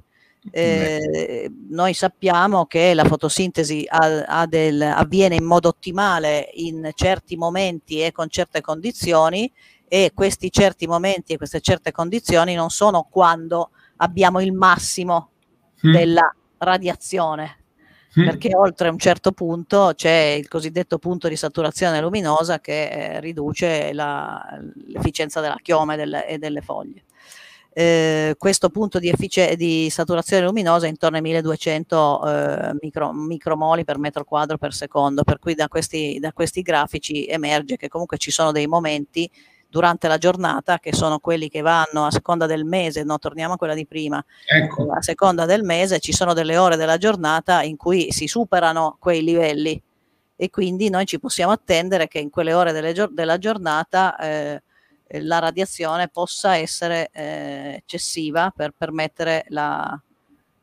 eh, noi sappiamo che la fotosintesi ha, ha del, avviene in modo ottimale in certi momenti e con certe condizioni e questi certi momenti e queste certe condizioni non sono quando abbiamo il massimo mm. della radiazione, mm. perché oltre un certo punto c'è il cosiddetto punto di saturazione luminosa che eh, riduce la, l'efficienza della chioma e delle, e delle foglie eh, questo punto di, effic- di, saturazione luminosa è intorno ai 1200 eh, micro, micromoli per metro quadro per secondo, per cui da questi, da questi grafici emerge che comunque ci sono dei momenti durante la giornata, che sono quelli che vanno a seconda del mese, no, torniamo a quella di prima, ecco. a seconda del mese ci sono delle ore della giornata in cui si superano quei livelli e quindi noi ci possiamo attendere che in quelle ore delle, della giornata eh, la radiazione possa essere eh, eccessiva per permettere la,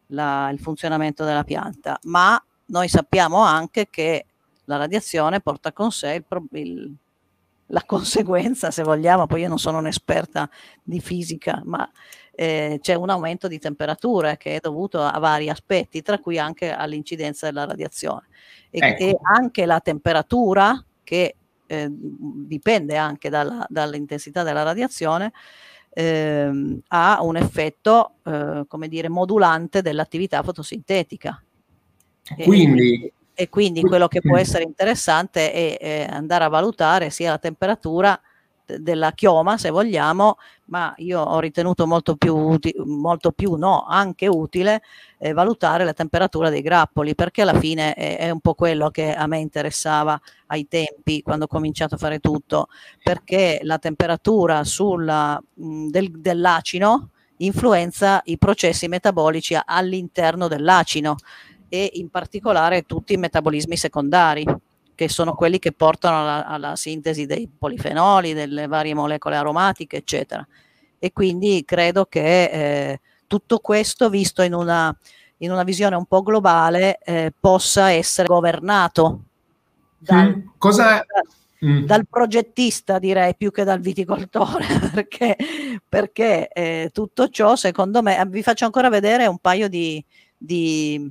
la, il funzionamento della pianta, ma noi sappiamo anche che la radiazione porta con sé il, il, la conseguenza, se vogliamo, poi io non sono un'esperta di fisica, ma eh, c'è un aumento di temperatura che è dovuto a vari aspetti, tra cui anche all'incidenza della radiazione. E, ecco. e anche la temperatura, che eh, dipende anche dalla, dall'intensità della radiazione, eh, ha un effetto, eh, come dire, modulante dell'attività fotosintetica. Quindi, e quindi quello che può essere interessante è, è andare a valutare sia la temperatura della chioma, se vogliamo, ma io ho ritenuto molto più, molto più no, anche utile eh, valutare la temperatura dei grappoli, perché alla fine è, è, un po' quello che a me interessava ai tempi, quando ho cominciato a fare tutto, perché la temperatura sulla, mh, del, dell'acino influenza i processi metabolici all'interno dell'acino e in particolare tutti i metabolismi secondari che sono quelli che portano alla, alla, sintesi dei polifenoli, delle varie molecole aromatiche, eccetera. E quindi credo che eh, tutto questo, visto in una, in una, visione un po' globale, eh, possa essere governato dal, mm, cosa... Mm. dal, progettista, direi, più che dal viticoltore, <laughs> perché, perché eh, tutto ciò, secondo me, vi faccio ancora vedere un paio di, di,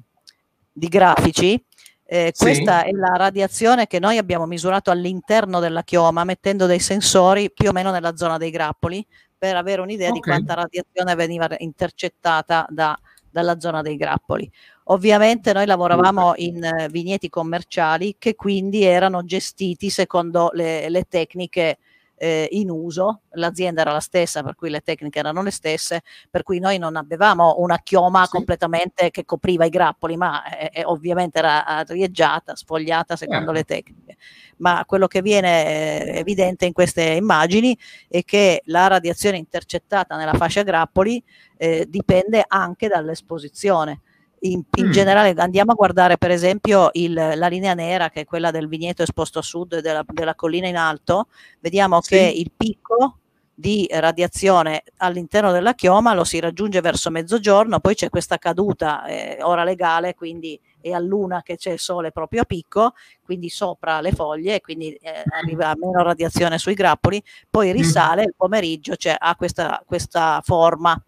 di grafici eh, sì. Questa è la radiazione che noi abbiamo misurato all'interno della chioma mettendo dei sensori più o meno nella zona dei grappoli per avere un'idea okay. di quanta radiazione veniva intercettata da, dalla zona dei grappoli. Ovviamente noi lavoravamo in uh, vigneti commerciali che quindi erano gestiti secondo le, le tecniche eh, in uso, l'azienda era la stessa, per cui le tecniche erano le stesse, per cui noi non avevamo una chioma sì. completamente che copriva i grappoli, ma eh, eh ovviamente era rieggiata, sfogliata secondo eh. le tecniche. Ma quello che viene eh, evidente in queste immagini è che la radiazione intercettata nella fascia grappoli eh, dipende anche dall'esposizione in, in mm. generale andiamo a guardare per esempio il, la linea nera che è quella del vigneto esposto a sud della, della collina in alto, vediamo sì. che il picco di radiazione all'interno della chioma lo si raggiunge verso mezzogiorno, poi c'è questa caduta, eh, ora legale, quindi è a luna che c'è il sole proprio a picco, quindi sopra le foglie, quindi eh, arriva meno radiazione sui grappoli, poi mm. risale il pomeriggio, cioè ha questa, questa forma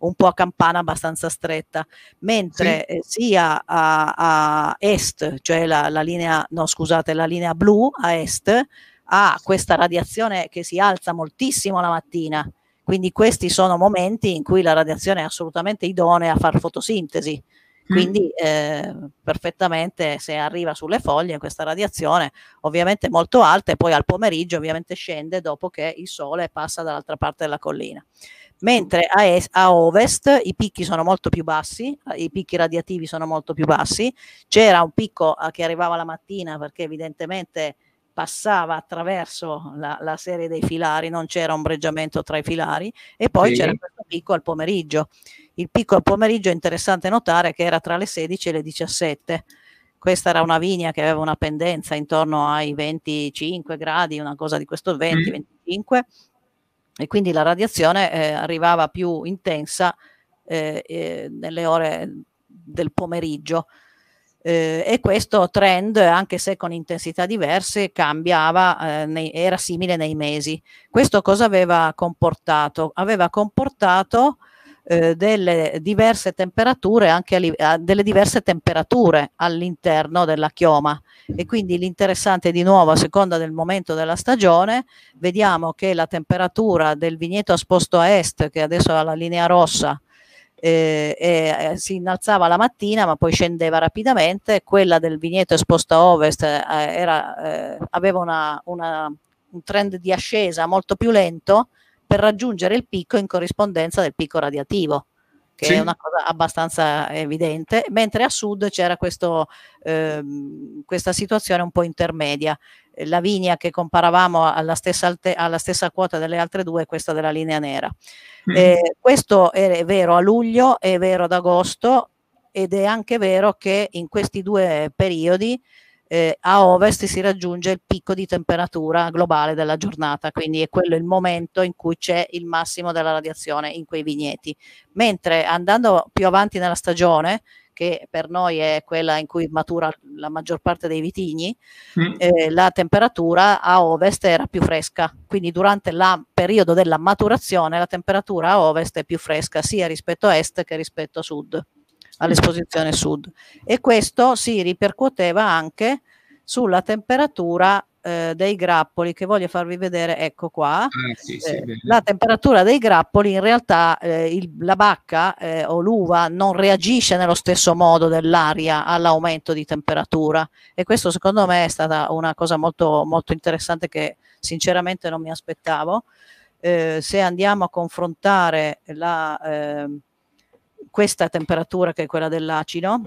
un po' a campana abbastanza stretta, mentre sì. eh, sia a, a, est, cioè la, la, linea, no scusate, la linea blu a est, ha questa radiazione che si alza moltissimo la mattina. Quindi questi sono momenti in cui la radiazione è assolutamente idonea a far fotosintesi. Mm. Quindi eh, perfettamente se arriva sulle foglie questa radiazione ovviamente molto alta e poi al pomeriggio ovviamente scende dopo che il sole passa dall'altra parte della collina mentre a, est, a, ovest i picchi sono molto più bassi, i picchi radiativi sono molto più bassi, c'era un picco eh, che arrivava la mattina perché evidentemente passava attraverso la, la serie dei filari, non c'era ombreggiamento tra i filari e poi sì. c'era questo picco al pomeriggio. Il picco al pomeriggio è interessante notare che era tra le 16 e le 17. Questa era una vigna che aveva una pendenza intorno ai 25 gradi, una cosa di questo 20-25. E quindi la radiazione eh, arrivava più intensa eh, eh, nelle ore del pomeriggio. Eh, e questo trend, anche se con intensità diverse, cambiava, eh, nei, era simile nei mesi. Questo cosa aveva comportato? Aveva comportato eh, delle diverse temperature, anche a, a, delle diverse temperature all'interno della chioma. E quindi l'interessante di nuovo a seconda del momento della stagione vediamo che la temperatura del vigneto esposto a est che adesso ha la linea rossa eh, eh, si innalzava la mattina ma poi scendeva rapidamente, quella del vigneto esposto a ovest eh, era, eh, aveva una, una, un trend di ascesa molto più lento per raggiungere il picco in corrispondenza del picco radiativo che sì. è una cosa abbastanza evidente, mentre a sud c'era questo, ehm, questa situazione un po' intermedia. La linea che comparavamo alla stessa, alte- alla stessa quota delle altre due è questa della linea nera. Mm. Eh, questo è vero a luglio, è vero ad agosto ed è anche vero che in questi due periodi eh, a ovest si raggiunge il picco di temperatura globale della giornata, quindi è quello il momento in cui c'è il massimo della radiazione in quei vigneti. Mentre andando più avanti nella stagione, che per noi è quella in cui matura la maggior parte dei vitigni, mm. eh, la temperatura a ovest era più fresca, quindi durante il periodo della maturazione la temperatura a ovest è più fresca sia rispetto a est che rispetto a sud, all'esposizione sud. E questo si ripercuoteva anche sulla temperatura eh, dei grappoli che voglio farvi vedere, ecco qua. Ah, sì, sì, eh, la temperatura dei grappoli in realtà eh, il, la bacca eh, o l'uva non reagisce nello stesso modo dell'aria all'aumento di temperatura e questo secondo me è stata una cosa molto, molto interessante che sinceramente non mi aspettavo. Eh, se andiamo a confrontare la, ehm, questa temperatura che è quella dell'acido,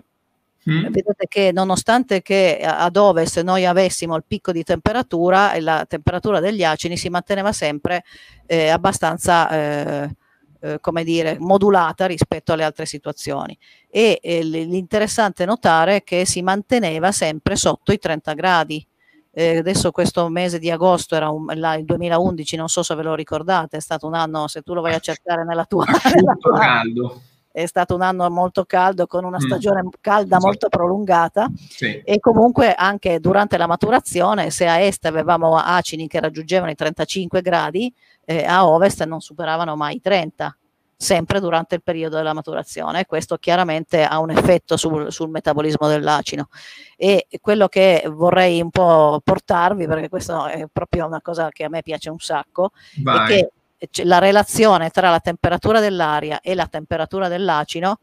Mm. Vedete che nonostante che ad ovest noi avessimo il picco di temperatura la temperatura degli acini si manteneva sempre eh, abbastanza eh, eh, come dire, modulata rispetto alle altre situazioni. E l'interessante notare è che si manteneva sempre sotto i 30 gradi. Eh, adesso questo mese di agosto era un, la, il 2011, non so se ve lo ricordate, è stato un anno, se tu lo vai a cercare nella tua... <laughs> Nella tua caldo è stato un anno molto caldo con una mm. stagione mm. calda sì. molto prolungata sì. e comunque anche durante la maturazione se a est avevamo acini che raggiungevano i 35 gradi eh, a ovest non superavano mai i 30 sempre durante il periodo della maturazione questo chiaramente ha un effetto sul, sul metabolismo dell'acino e quello che vorrei un po' portarvi perché questa è proprio una cosa che a me piace un sacco Vai. è che la relazione tra la temperatura dell'aria e la temperatura dell'acino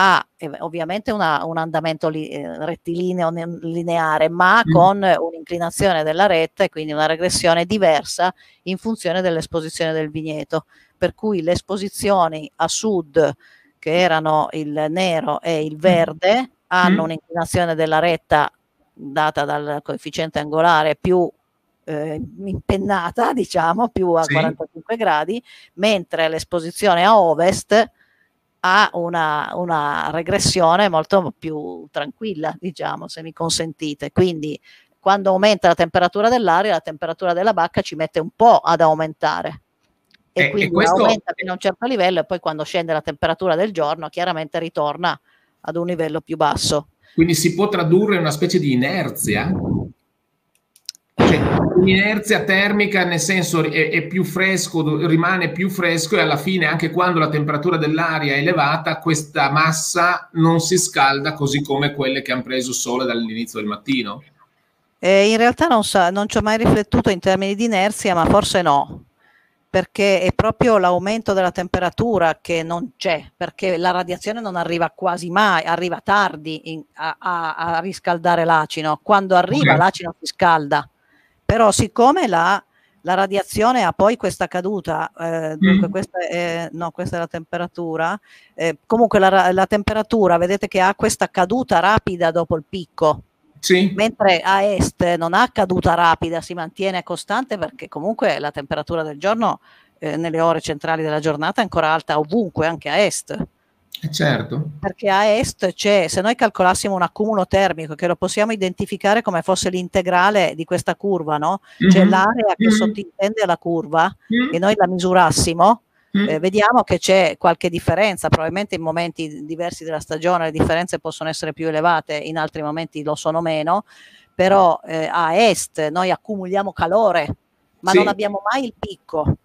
ha eh, ovviamente una, un andamento li, eh, rettilineo lineare, ma mm. con un'inclinazione della retta e quindi una regressione diversa in funzione dell'esposizione del vigneto. Per cui le esposizioni a sud, che erano il nero e il verde, hanno mm. un'inclinazione della retta data dal coefficiente angolare più eh, impennata, <laughs> diciamo, più a sì. 45 gradi, mentre l'esposizione a ovest ha una, una, regressione molto più tranquilla, diciamo, se mi consentite. Quindi quando aumenta la temperatura dell'aria, la temperatura della bacca ci mette un po' ad aumentare. E, e quindi e questo... aumenta fino a un certo livello e poi quando scende la temperatura del giorno chiaramente ritorna ad un livello più basso. Quindi si può tradurre in una specie di inerzia? Cioè, un'inerzia termica nel senso è, è, più fresco, rimane più fresco e alla fine anche quando la temperatura dell'aria è elevata questa massa non si scalda così come quelle che hanno preso sole dall'inizio del mattino? Eh, in realtà non, so, non ci ho mai riflettuto in termini di inerzia, ma forse no, perché è proprio l'aumento della temperatura che non c'è, perché la radiazione non arriva quasi mai, arriva tardi in, a, a, a, riscaldare l'acino. Quando arriva okay. l'acino si scalda però siccome la, la radiazione ha poi questa caduta, eh, dunque mm. questa è, no, questa è la temperatura, eh, comunque la, la, temperatura vedete che ha questa caduta rapida dopo il picco, sì. mentre a est non ha caduta rapida, si mantiene costante perché comunque la temperatura del giorno eh, nelle ore centrali della giornata è ancora alta ovunque, anche a est. Eh, certo. Perché a est c'è, se noi calcolassimo un accumulo termico che lo possiamo identificare come fosse l'integrale di questa curva, no? Mm-hmm. L'area che mm-hmm. sottintende la curva mm-hmm. e noi la misurassimo, mm-hmm. eh, vediamo che c'è qualche differenza, probabilmente in momenti diversi della stagione le differenze possono essere più elevate, in altri momenti lo sono meno, però eh, a est noi accumuliamo calore, ma sì. non abbiamo mai il picco.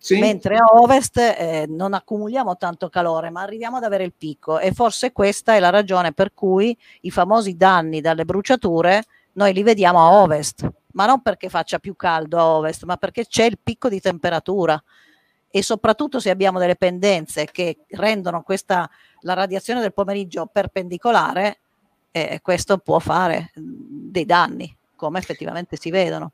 Sì. Mentre a ovest eh, non accumuliamo tanto calore, ma arriviamo ad avere il picco e forse questa è la ragione per cui i famosi danni dalle bruciature noi li vediamo a ovest, ma non perché faccia più caldo a ovest, ma perché c'è il picco di temperatura e soprattutto se abbiamo delle pendenze che rendono questa, la radiazione del pomeriggio perpendicolare, eh, questo può fare dei danni, come effettivamente si vedono.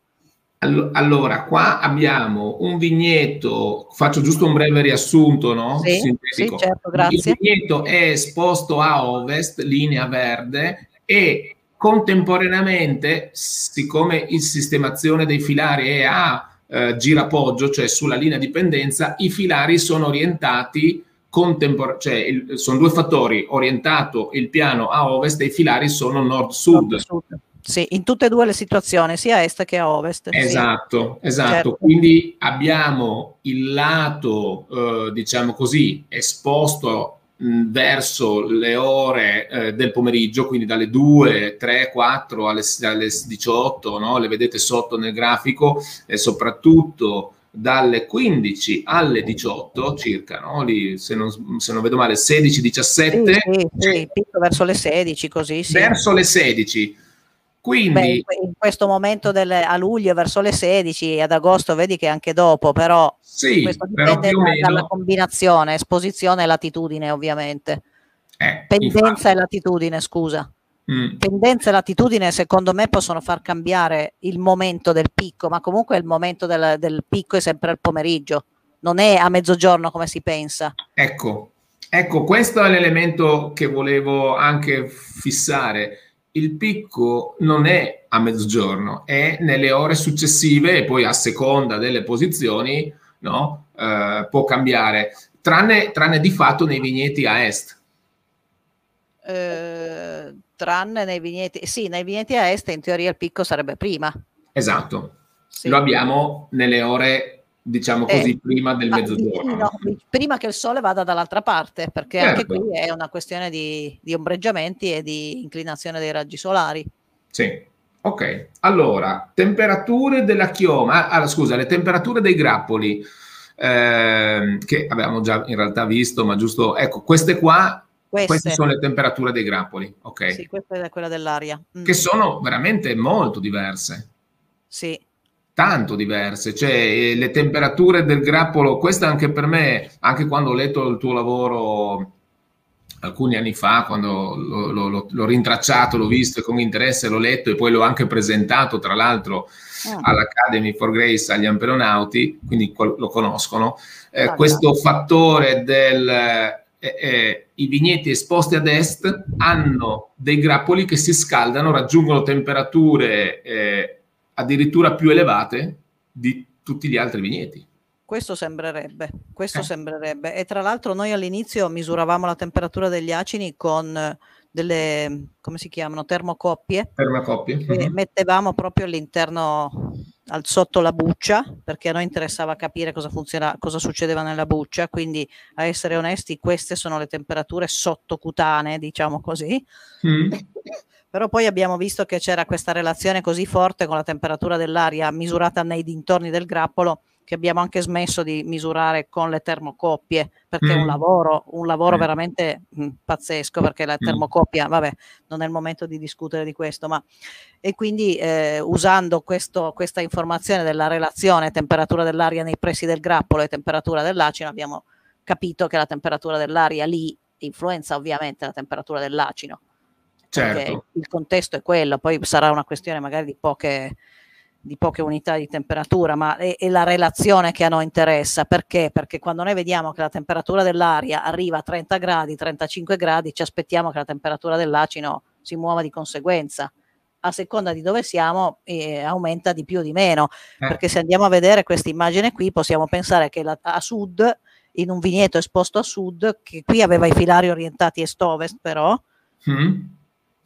Allora, qua abbiamo un vigneto, faccio giusto un breve riassunto, no? Sì, sì certo, grazie. Il vigneto è esposto a ovest, linea verde, e contemporaneamente, siccome il sistemazione dei filari è a eh, girapoggio, cioè sulla linea di pendenza, i filari sono orientati contempor- cioè il, sono due fattori, orientato il piano a ovest e i filari sono nord-sud. nord-sud sì, in tutte e due le situazioni, sia a est che a ovest. Esatto, sì. esatto. Certo. Quindi abbiamo il lato, eh, diciamo così, esposto mh, verso le ore eh, del pomeriggio, quindi dalle 2, 3, 4 alle, alle 18, no? le vedete sotto nel grafico, e soprattutto dalle 15 alle 18 circa, no? Lì, se, non, se non vedo male, 16, 17. Sì, sì, sì, verso le 16, così sì. Verso le 16. Quindi, Beh, in questo momento delle, a luglio verso le 16 ad agosto vedi che anche dopo, però sì, questo però dipende o da- dalla combinazione, esposizione e latitudine ovviamente. eh, Pendenza infatti, e latitudine, scusa. mm, Pendenza e latitudine secondo me possono far cambiare il momento del picco, ma comunque il momento del, del picco è sempre al pomeriggio, non è a mezzogiorno come si pensa. ecco, ecco, questo è l'elemento che volevo anche fissare. Il picco non è a mezzogiorno, è nelle ore successive e poi a seconda delle posizioni no, eh, può cambiare, tranne, tranne di fatto nei vigneti a est. Eh, tranne nei vigneti, sì, nei vigneti a est in teoria il picco sarebbe prima. Esatto, Sì. lo abbiamo nelle ore, diciamo Eh, così, prima del mezzogiorno. vi- prima che il sole vada dall'altra parte, perché anche Certo. qui è una questione di, di ombreggiamenti e di inclinazione dei raggi solari. Sì, ok. Allora, temperature della chioma, ah, scusa, le temperature dei grappoli, ehm, che avevamo già in realtà visto, ma giusto, ecco, queste qua, Queste, queste sono le temperature dei grappoli, ok? sì, questa è quella dell'aria. Mm, Che sono veramente molto diverse, sì. Tanto diverse, cioè eh, le temperature del grappolo, questa anche per me, anche quando ho letto il tuo lavoro alcuni anni fa, quando l'ho, l'ho- l'ho- rintracciato, l'ho visto con interesse l'ho letto e poi l'ho anche presentato, tra l'altro, Mm. all'Academy for Grace agli amperonauti, quindi lo conoscono. Eh, Ah, questo fattore del eh, eh, i vigneti esposti ad est hanno dei grappoli che si scaldano, raggiungono temperature eh, addirittura più elevate di tutti gli altri vigneti. Questo sembrerebbe, questo Eh. sembrerebbe. E tra l'altro noi all'inizio misuravamo la temperatura degli acini con eh, delle, come si chiamano, termocoppie Per una coppia. e Mhm. mettevamo proprio all'interno, al sotto la buccia, perché a noi interessava capire cosa funziona, cosa succedeva nella buccia, quindi a essere onesti queste sono le temperature sottocutanee, diciamo così. Mm. <laughs> Però poi abbiamo visto che c'era questa relazione così forte con la temperatura dell'aria misurata nei dintorni del grappolo che abbiamo anche smesso di misurare con le termocoppie perché è un Mm. lavoro, un lavoro Mm. veramente mh, pazzesco perché la Mm. termocoppia, vabbè, non è il momento di discutere di questo, ma e quindi eh, usando questo, questa informazione della relazione temperatura dell'aria nei pressi del grappolo e temperatura dell'acino abbiamo capito che la temperatura dell'aria lì influenza ovviamente la temperatura dell'acino Certo. il contesto è quello, poi sarà una questione magari di poche, di poche unità di temperatura, ma è, è la relazione che a noi interessa. Perché? Perché quando noi vediamo che la temperatura dell'aria arriva a 30 gradi, 35 gradi, ci aspettiamo che la temperatura dell'acino si muova di conseguenza. A seconda di dove siamo, eh, aumenta di più o di meno. Eh. Perché se andiamo a vedere questa immagine qui, possiamo pensare che la- a sud, in un vigneto esposto a sud, che qui aveva i filari orientati est-ovest, però, Mm.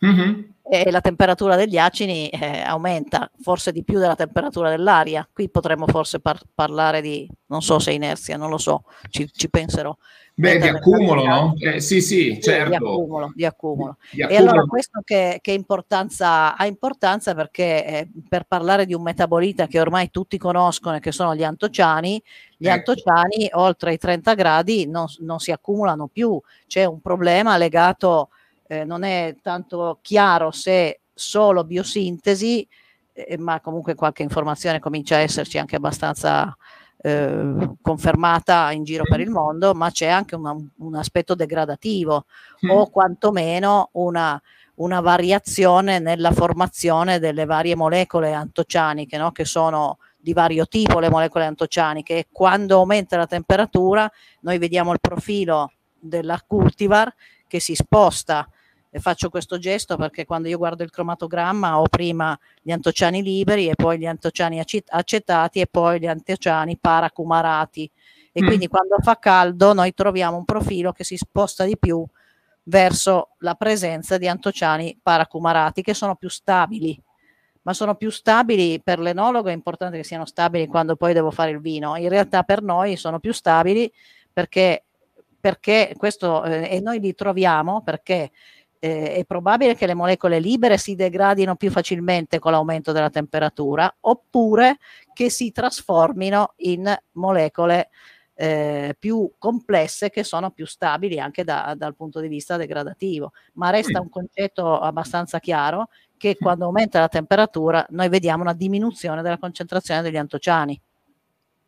Mhm. e la temperatura degli acini eh, aumenta forse di più della temperatura dell'aria. Qui potremmo forse par- parlare di, non so se inerzia, non lo so, ci, ci penserò. Beh, di accumulo, no? Eh, sì, sì, Sì, certo. Di accumulo, di accumulo. Di E accumulo. allora questo che, che importanza ha importanza perché eh, per parlare di un metabolita che ormai tutti conoscono e che sono gli antociani, gli Ecco. antociani oltre i 30 gradi non, non si accumulano più. C'è un problema legato, eh, non è tanto chiaro se solo biosintesi, eh, ma comunque qualche informazione comincia a esserci anche abbastanza eh, confermata in giro per il mondo, ma c'è anche una- un aspetto degradativo Mm. o quantomeno una, una variazione nella formazione delle varie molecole antocianiche, no? che sono di vario tipo le molecole antocianiche e quando aumenta la temperatura noi vediamo il profilo della cultivar che si sposta e faccio questo gesto perché quando io guardo il cromatogramma ho prima gli antociani liberi e poi gli antociani acet- acetati e poi gli antociani paracumarati e Mm. quindi quando fa caldo noi troviamo un profilo che si sposta di più verso la presenza di antociani paracumarati che sono più stabili ma sono più stabili per l'enologo, è importante che siano stabili quando poi devo fare il vino. In realtà per noi sono più stabili perché, perché questo, eh, e noi li troviamo perché eh, è probabile che le molecole libere si degradino più facilmente con l'aumento della temperatura oppure che si trasformino in molecole eh, più complesse che sono più stabili anche da, dal punto di vista degradativo. Ma resta un concetto abbastanza chiaro che quando aumenta la temperatura noi vediamo una diminuzione della concentrazione degli antociani.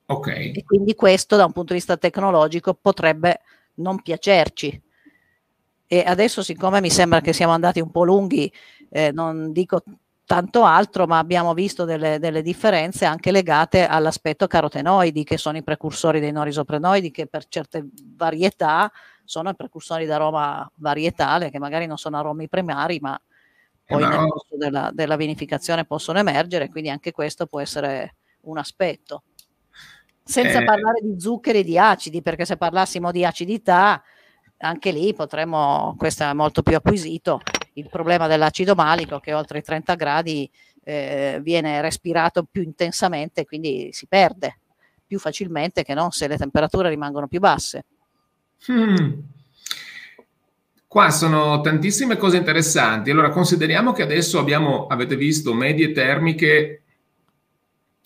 Ok. E quindi questo da un punto di vista tecnologico potrebbe non piacerci. E adesso, siccome mi sembra che siamo andati un po' lunghi, eh, non dico tanto altro, ma abbiamo visto delle, delle, differenze anche legate all'aspetto carotenoidi, che sono i precursori dei norisoprenoidi, che per certe varietà sono i precursori d'aroma varietale, che magari non sono aromi primari, ma poi nel corso della, della vinificazione possono emergere, quindi anche questo può essere un aspetto. Senza eh, parlare di zuccheri e di acidi, perché se parlassimo di acidità, anche lì potremmo, questo è molto più acquisito, il problema dell'acido malico che oltre i 30 gradi eh, viene respirato più intensamente, quindi si perde più facilmente che non se le temperature rimangono più basse. Hmm. Qua sono tantissime cose interessanti. Allora, consideriamo che adesso abbiamo, avete visto, medie termiche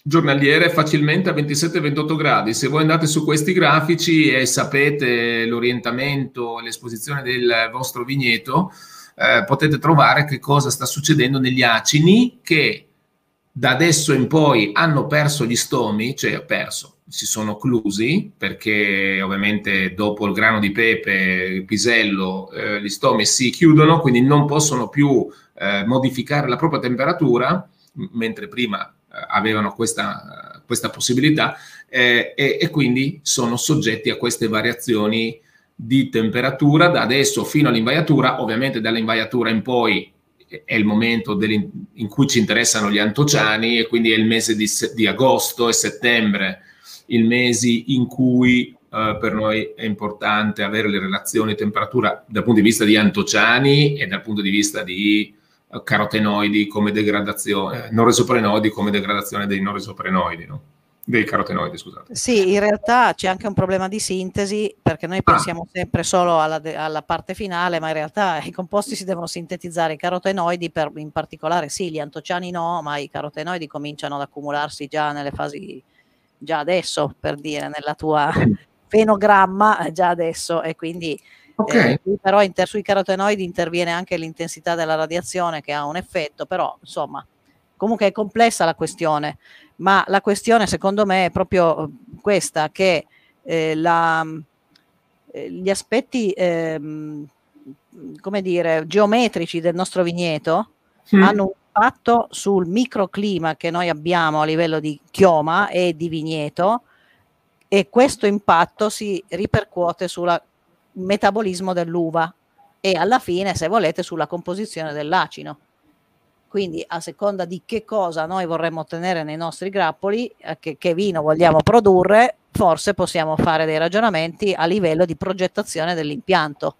giornaliere facilmente a 27-28 gradi. Se voi andate su questi grafici e sapete l'orientamento, l'esposizione del vostro vigneto, eh, potete trovare che cosa sta succedendo negli acini che da adesso in poi hanno perso gli stomi, cioè perso, si sono clusi perché ovviamente dopo il grano di pepe, il pisello, eh, gli stomi si chiudono, quindi non possono più eh, modificare la propria temperatura, mentre prima avevano questa, questa possibilità eh, e, e, quindi sono soggetti a queste variazioni di temperatura da adesso fino all'invaiatura, ovviamente dall'invaiatura in poi è il momento in cui ci interessano gli antociani e quindi è il mese di, di agosto e settembre i mesi in cui uh, per noi è importante avere le relazioni temperatura dal punto di vista di antociani e dal punto di vista di carotenoidi come degradazione, eh, noresoprenoidi come degradazione dei noresoprenoidi, no? dei carotenoidi, scusate. Sì, in realtà c'è anche un problema di sintesi perché noi ah. pensiamo ah. sempre solo alla, alla, parte finale, ma in realtà <laughs> i composti si devono sintetizzare. I carotenoidi, per, in particolare, sì, gli antociani no, ma i carotenoidi cominciano ad accumularsi già nelle fasi già adesso, per dire, nella tua fenogramma già adesso e quindi okay. eh, però inter- sui carotenoidi interviene anche l'intensità della radiazione che ha un effetto, però insomma comunque è complessa la questione, ma la questione secondo me è proprio questa che eh, la, eh, gli aspetti ehm, come dire geometrici del nostro vigneto mm. hanno un impatto sul microclima che noi abbiamo a livello di chioma e di vigneto e questo impatto si ripercuote sul metabolismo dell'uva e alla fine, se volete, sulla composizione dell'acino. Quindi a seconda di che cosa noi vorremmo ottenere nei nostri grappoli, eh, che, che vino vogliamo produrre, forse possiamo fare dei ragionamenti a livello di progettazione dell'impianto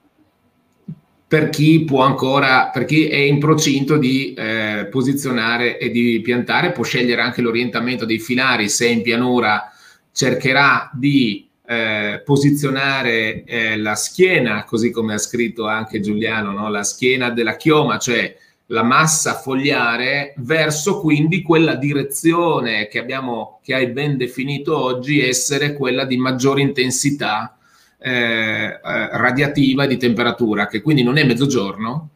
per chi può ancora, per chi è in procinto di eh, posizionare e di piantare, può scegliere anche l'orientamento dei filari, se in pianura cercherà di eh, posizionare eh, la schiena, così come ha scritto anche Giuliano, no? la schiena della chioma, cioè la massa fogliare, verso quindi quella direzione che abbiamo, che hai ben definito oggi, essere quella di maggiore intensità eh, eh, radiativa di temperatura, che quindi non è mezzogiorno,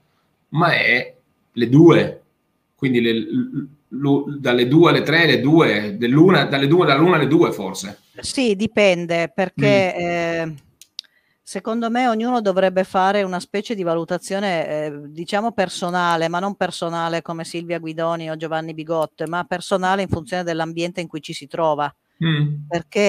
ma è le due. Quindi le, dalle due alle tre, le due, dell'una, dalle due, dall'una alle due forse. Sì, dipende, perché mm. eh, secondo me ognuno dovrebbe fare una specie di valutazione, eh, diciamo personale, ma non personale come Silvia Guidoni o Giovanni Bigotte, ma personale in funzione dell'ambiente in cui ci si trova. Mm. Perché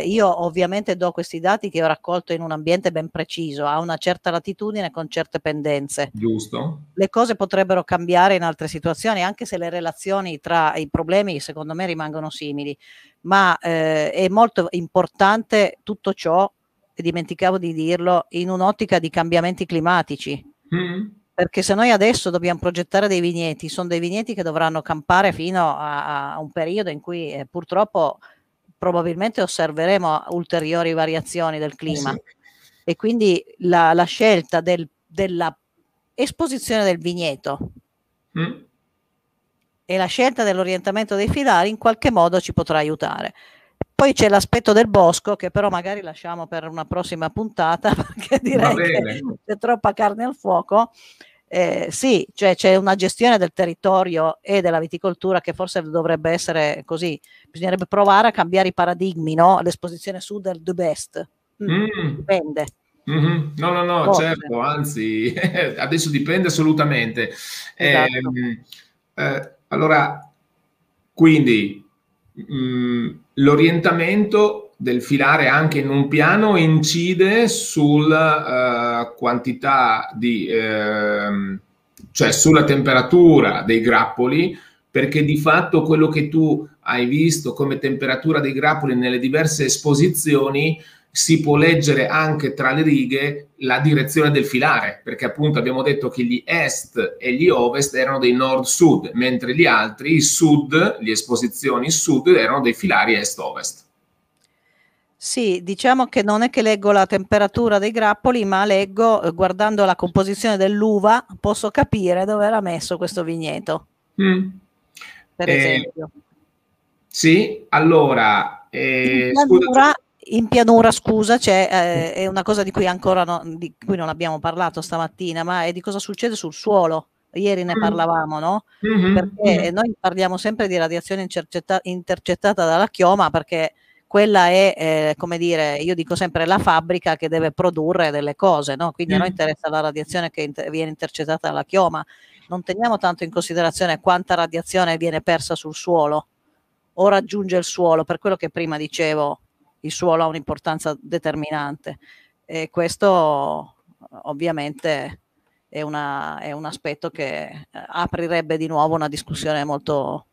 eh, io ovviamente do questi dati che ho raccolto in un ambiente ben preciso, a una certa latitudine con certe pendenze. Giusto. Le cose potrebbero cambiare in altre situazioni, anche se le relazioni tra i problemi secondo me rimangono simili, ma eh, è molto importante tutto ciò, e dimenticavo di dirlo, in un'ottica di cambiamenti climatici. Mm perché se noi adesso dobbiamo progettare dei vigneti, sono dei vigneti che dovranno campare fino a, a un periodo in cui eh, purtroppo probabilmente osserveremo ulteriori variazioni del clima. Sì. E quindi la, la scelta del, della esposizione del vigneto mm. e la scelta dell'orientamento dei filari in qualche modo ci potrà aiutare. Poi c'è l'aspetto del bosco che però magari lasciamo per una prossima puntata <laughs> perché direi che c'è troppa carne al fuoco. Eh, sì, cioè c'è una gestione del territorio e della viticoltura che forse dovrebbe essere così. Bisognerebbe provare a cambiare i paradigmi, no? L'esposizione sud del the best. Mm, mm. Dipende. Mm-hmm. No, no, no, Forse. certo, anzi, <laughs> adesso dipende assolutamente. Esatto. Eh, eh, allora, quindi mh, mm, l'orientamento del filare anche in un piano incide sulla uh, quantità di, uh, cioè sulla temperatura dei grappoli, perché di fatto quello che tu hai visto come temperatura dei grappoli nelle diverse esposizioni si può leggere anche tra le righe la direzione del filare, perché appunto abbiamo detto che gli est e gli ovest erano dei nord-sud, mentre gli altri, i sud, le esposizioni sud, erano dei filari est-ovest. Sì, diciamo che non è che leggo la temperatura dei grappoli, ma leggo, eh, guardando la composizione dell'uva, posso capire dove era messo questo vigneto. Mm. Per eh, esempio. Sì, allora... Eh, in, in pianura, scusa, eh, è una cosa di cui ancora no, di cui non abbiamo parlato stamattina, ma è di cosa succede sul suolo. Ieri ne mm. parlavamo, no? Mm-hmm. Perché mm-hmm. noi parliamo sempre di radiazione intercetta- intercettata dalla chioma perché quella è, eh, come dire, io dico sempre la fabbrica che deve produrre delle cose, no? Quindi mm. a noi mm. interessa la radiazione che inter- viene intercettata dalla chioma. Non teniamo tanto in considerazione quanta radiazione viene persa sul suolo o raggiunge il suolo, per quello che prima dicevo, il suolo ha un'importanza determinante e questo ovviamente è, una, è un aspetto che eh, aprirebbe di nuovo una discussione molto,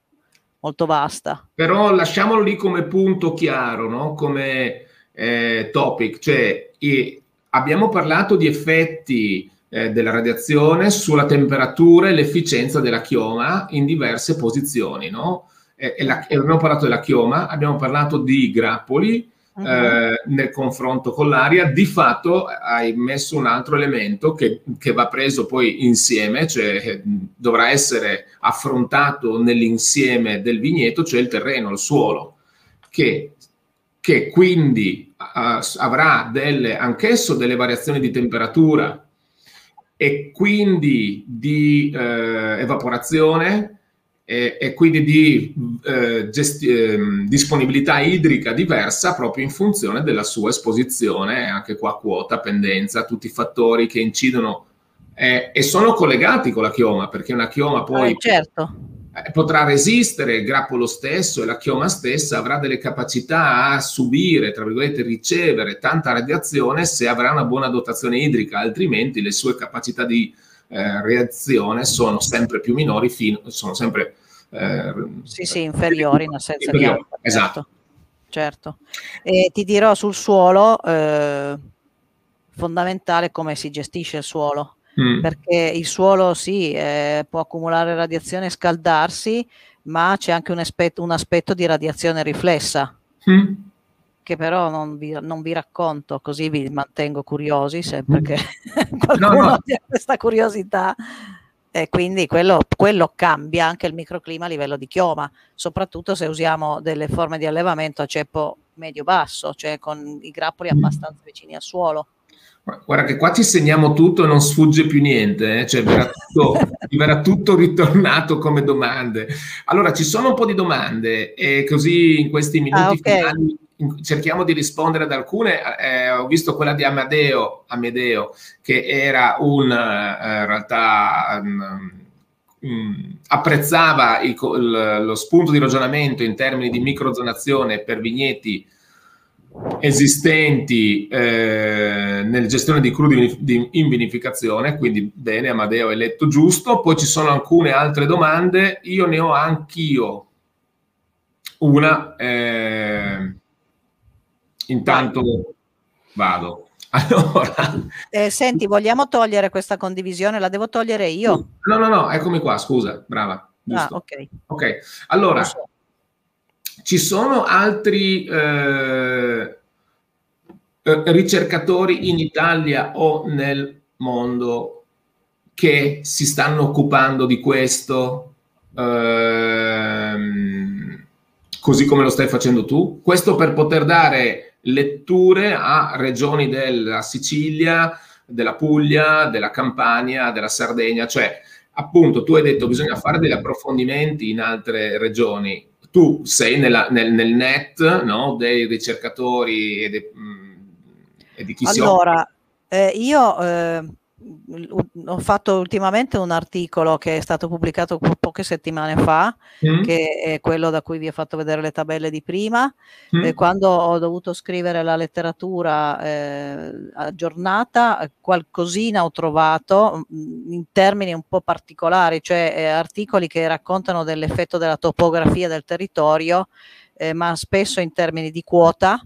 molto vasta. Però lasciamolo lì come punto chiaro, no? come eh, topic, cioè i, abbiamo parlato di effetti eh, della radiazione sulla temperatura e l'efficienza della chioma in diverse posizioni, no? E, e, la, e abbiamo parlato della chioma, abbiamo parlato di grappoli, uh-huh. nel confronto con l'aria, di fatto hai messo un altro elemento che, che va preso poi insieme, cioè dovrà essere affrontato nell'insieme del vigneto, cioè il terreno, il suolo, che, che quindi uh, avrà delle, anch'esso delle variazioni di temperatura e quindi di uh, evaporazione e, e quindi di eh, gesti- eh, disponibilità idrica diversa proprio in funzione della sua esposizione, anche qua quota, pendenza, tutti i fattori che incidono eh, e sono collegati con la chioma, perché una chioma poi eh, certo. Eh, potrà resistere, il grappolo stesso e la chioma stessa avrà delle capacità a subire, tra virgolette, ricevere tanta radiazione se avrà una buona dotazione idrica, altrimenti le sue capacità di eh, reazione sono sempre più minori, fino, sono sempre... Eh, sì, sì, inferiori in assenza inferiori, di acqua. Esatto. Certo. E ti dirò sul suolo, eh, fondamentale come si gestisce il suolo. Mm. Perché il suolo sì, eh, può accumulare radiazione e scaldarsi, ma c'è anche un aspetto, un aspetto di radiazione riflessa. Mm che però non vi, non vi, racconto, così vi mantengo curiosi sempre che <laughs> qualcuno no, no. abbia questa curiosità. E quindi quello, quello, cambia anche il microclima a livello di chioma, soprattutto se usiamo delle forme di allevamento a ceppo medio-basso, cioè con i grappoli abbastanza vicini al suolo. Guarda che qua ci segniamo tutto e non sfugge più niente, eh? cioè verrà tutto, <laughs> verrà tutto, ritornato come domande. Allora, ci sono un po' di domande e così in questi minuti ah, okay. finali cerchiamo di rispondere ad alcune. Eh, ho visto quella di Amadeo, Amedeo, che era un, eh, in realtà, um, apprezzava il, il, lo spunto di ragionamento in termini di microzonazione per vigneti esistenti eh, nella gestione di crudi di, in vinificazione, quindi bene, Amadeo hai letto giusto. Poi ci sono alcune altre domande, io ne ho anch'io una. Eh, Intanto vado. <laughs> Allora, eh, senti, vogliamo togliere questa condivisione? La devo togliere io? No, no, no, eccomi qua, scusa, brava. Giusto. Ah, ok. Ok, allora, so. ci sono altri eh, eh, ricercatori in Italia o nel mondo che si stanno occupando di questo? Ehm, così come lo stai facendo tu? Questo per poter dare letture a regioni della Sicilia, della Puglia, della Campania, della Sardegna, cioè appunto tu hai detto bisogna fare degli approfondimenti in altre regioni, tu sei nella, nel, nel, net no, dei ricercatori e, de, mm, e di chi allora, si occupa. Eh, io eh, ho fatto ultimamente un articolo che è stato pubblicato poche settimane fa, mm. che è quello da cui vi ho fatto vedere le tabelle di prima. Mm. Eh, quando ho dovuto scrivere la letteratura eh, aggiornata, qualcosina ho trovato mm, in termini un po' particolari, cioè eh, articoli che raccontano dell'effetto della topografia del territorio, eh, ma spesso in termini di quota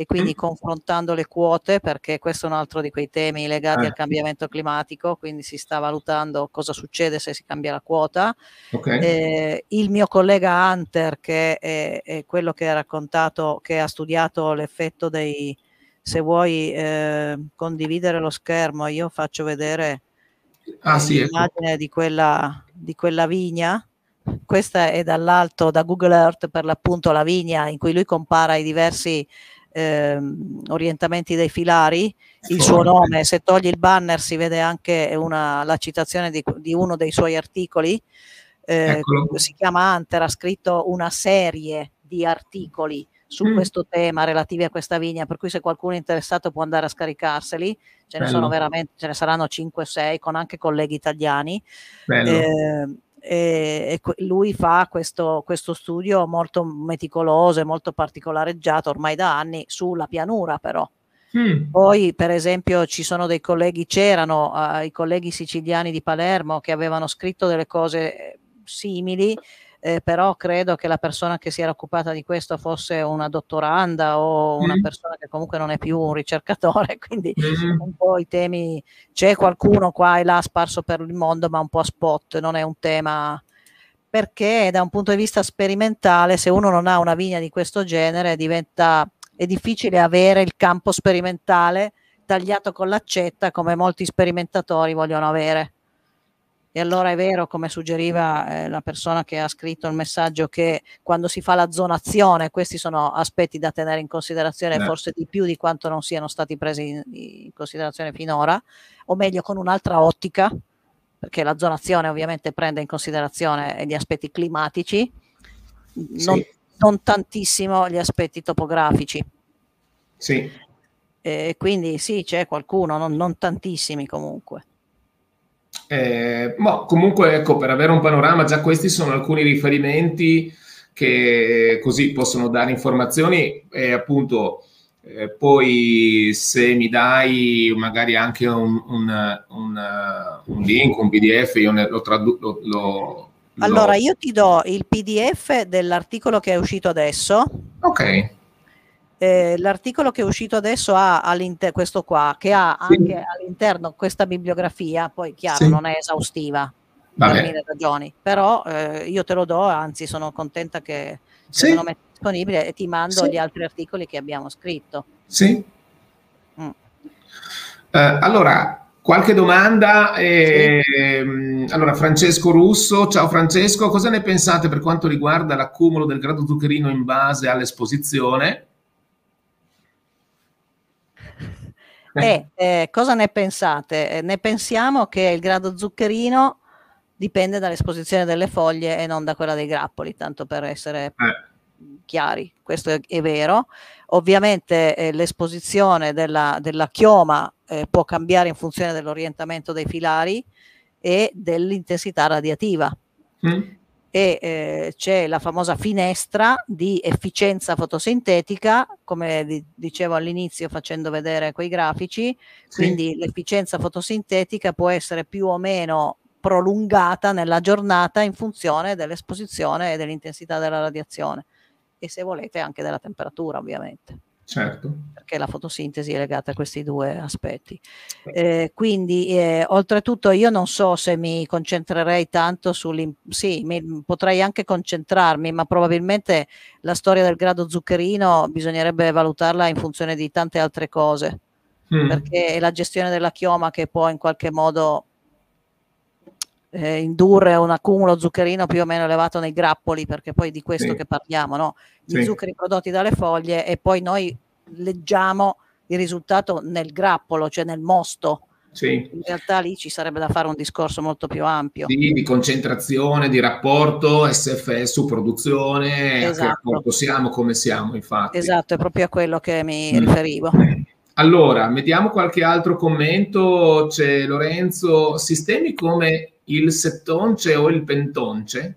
e quindi confrontando le quote, perché questo è un altro di quei temi legati eh. al cambiamento climatico, quindi si sta valutando cosa succede se si cambia la quota. Okay. Eh, il mio collega Hunter, che è, è, quello che ha raccontato, che ha studiato l'effetto dei, se vuoi eh, condividere lo schermo, io faccio vedere ah, sì, ecco. l'immagine ecco. di, quella, di quella vigna questa è dall'alto da Google Earth per l'appunto la vigna in cui lui compara i diversi ehm, orientamenti dei filari, il suo nome, se togli il banner si vede anche una, la citazione di, di, uno dei suoi articoli, eh, si chiama Hunter, ha scritto una serie di articoli su mm. questo tema relativi a questa vigna, per cui se qualcuno è interessato può andare a scaricarseli, ce ne sono veramente, ce ne saranno 5-6 con anche colleghi italiani. Eh, e, e lui fa questo, questo, studio molto meticoloso e molto particolareggiato ormai da anni sulla pianura però. Mm. Poi per esempio ci sono dei colleghi, c'erano uh, i colleghi siciliani di Palermo che avevano scritto delle cose eh, simili eh, però credo che la persona che si era occupata di questo fosse una dottoranda o una mm. persona che comunque non è più un ricercatore, <laughs> quindi mm. un po' i temi, c'è qualcuno qua e là sparso per il mondo, ma un po' a spot, non è un tema perché da un punto di vista sperimentale, se uno non ha una vigna di questo genere, diventa è difficile avere il campo sperimentale tagliato con l'accetta come molti sperimentatori vogliono avere. E allora è vero, come suggeriva eh, la persona che ha scritto il messaggio, che quando si fa la zonazione, questi sono aspetti da tenere in considerazione, eh. forse di più di quanto non siano stati presi in, in considerazione finora, o meglio con un'altra ottica, perché la zonazione ovviamente prende in considerazione gli aspetti climatici, non, sì. non tantissimo gli aspetti topografici. Sì. E quindi sì, c'è qualcuno, non, non tantissimi comunque. Eh, ma comunque, ecco, per avere un panorama, già questi sono alcuni riferimenti che così possono dare informazioni e appunto eh, poi se mi dai magari anche un, un, un, un link, un PDF, io ne, lo traduco. Lo, allora, io ti do il PDF dell'articolo che è uscito adesso. Ok. Eh, l'articolo che è uscito adesso ha all'interno questo qua, che ha sì. anche all'interno questa bibliografia, poi chiaro sì. non è esaustiva Vabbè. per mille ragioni, però eh, io te lo do, anzi sono contenta che sì. lo metti disponibile e ti mando gli altri articoli che abbiamo scritto. Sì. Mm. Eh, allora, qualche domanda? Eh, allora, Francesco Russo, ciao Francesco, cosa ne pensate per quanto riguarda l'accumulo del grado zuccherino in base all'esposizione? Eh, eh, cosa ne pensate? Eh, ne pensiamo che il grado zuccherino dipende dall'esposizione delle foglie e non da quella dei grappoli, tanto per essere eh. chiari, questo è, è vero. Ovviamente eh, l'esposizione della, della chioma eh, può cambiare in funzione dell'orientamento dei filari e dell'intensità radiativa. Mm e eh, c'è la famosa finestra di efficienza fotosintetica, come di, dicevo all'inizio facendo vedere quei grafici, sì. quindi l'efficienza fotosintetica può essere più o meno prolungata nella giornata in funzione dell'esposizione e dell'intensità della radiazione e se volete anche della temperatura ovviamente. Certo. Perché la fotosintesi è legata a questi due aspetti. Eh, quindi, eh, oltretutto, io non so se mi concentrerei tanto sul... Sì, mi, potrei anche concentrarmi, ma probabilmente la storia del grado zuccherino bisognerebbe valutarla in funzione di tante altre cose. Mm. Perché è la gestione della chioma che può in qualche modo eh, indurre un accumulo zuccherino più o meno elevato nei grappoli, perché poi di questo sì. che parliamo, no? Gli sì. zuccheri prodotti dalle foglie e poi noi leggiamo il risultato nel grappolo, cioè nel mosto. Sì. In realtà lì ci sarebbe da fare un discorso molto più ampio. Sì, di concentrazione, di rapporto SFS su produzione, esatto. a che esatto. rapporto siamo, come siamo, infatti. Esatto, è proprio a quello che mi mm. riferivo. Allora, mettiamo qualche altro commento. C'è Lorenzo, sistemi come il settonce o il pentonce,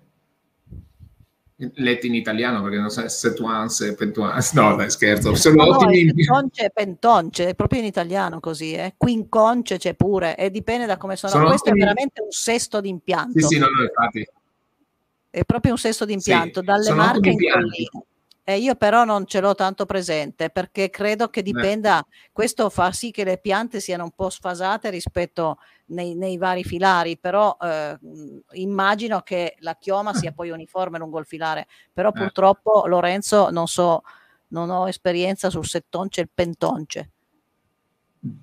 letti in italiano perché non so setuance, pentuance, no dai scherzo, sono no, ottimi. Pentonce, pentonce, è proprio in italiano così, eh. quinconce c'è pure e dipende da come sono. sono Questo ottimi... è veramente un sesto di impianto. Sì, sì, no, no, infatti. È proprio un sesto di impianto, sì, dalle marche in collina. Eh, io però non ce l'ho tanto presente perché credo che dipenda, Beh. questo fa sì che le piante siano un po' sfasate rispetto nei, nei vari filari, però eh, immagino che la chioma sia <laughs> poi uniforme lungo il filare, però eh. purtroppo Lorenzo non so, non ho esperienza sul settonce e il pentonce.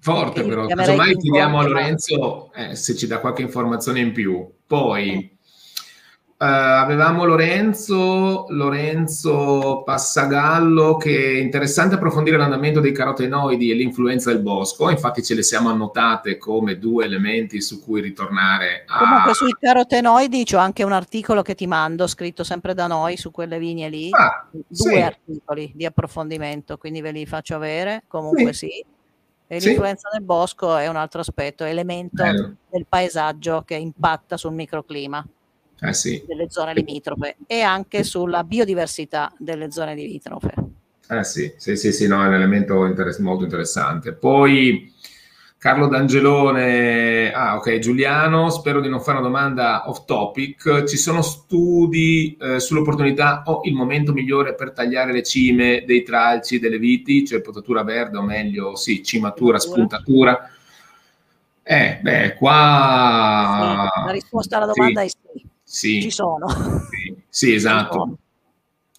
Forte però, casomai chiediamo a Lorenzo eh, se ci dà qualche informazione in più. Poi Uh, avevamo Lorenzo, Lorenzo Passagallo che è interessante approfondire l'andamento dei carotenoidi e l'influenza del bosco, infatti ce le siamo annotate come due elementi su cui ritornare. A... Comunque sui carotenoidi c'è anche un articolo che ti mando, scritto sempre da noi su quelle linee lì, ah, due sì. articoli di approfondimento, quindi ve li faccio avere, comunque sì. sì. E l'influenza sì. del bosco è un altro aspetto, elemento Bello. del paesaggio che impatta sul microclima eh sì. delle zone limitrofe e anche sulla biodiversità delle zone limitrofe. Eh sì, sì, sì, sì no, è un elemento interess- molto interessante. Poi Carlo D'Angelone, ah ok, Giuliano, spero di non fare una domanda off topic. Ci sono studi eh, sull'opportunità o il momento migliore per tagliare le cime dei tralci delle viti, cioè potatura verde o meglio, sì, cimatura, spuntatura? Eh, beh, qua... Sì, la risposta alla domanda sì. è sì. Sì. Ci sono. Sì, sì esatto.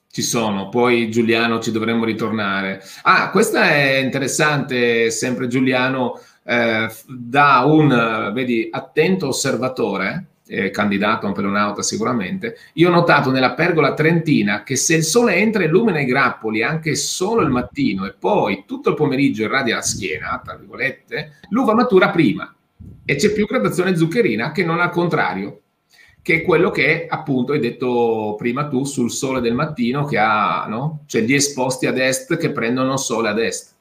Ci sono. Poi Giuliano ci dovremmo ritornare. Ah, questa è interessante, sempre Giuliano, eh, da un, vedi, attento osservatore, eh, candidato a un pelonauta sicuramente, io ho notato nella pergola trentina che se il sole entra e illumina i grappoli anche solo il mattino e poi tutto il pomeriggio irradia la schiena, tra virgolette, l'uva matura prima e c'è più gradazione zuccherina che non al contrario che è quello che appunto hai detto prima tu sul sole del mattino che ha, no? Cioè gli esposti ad est che prendono sole ad est.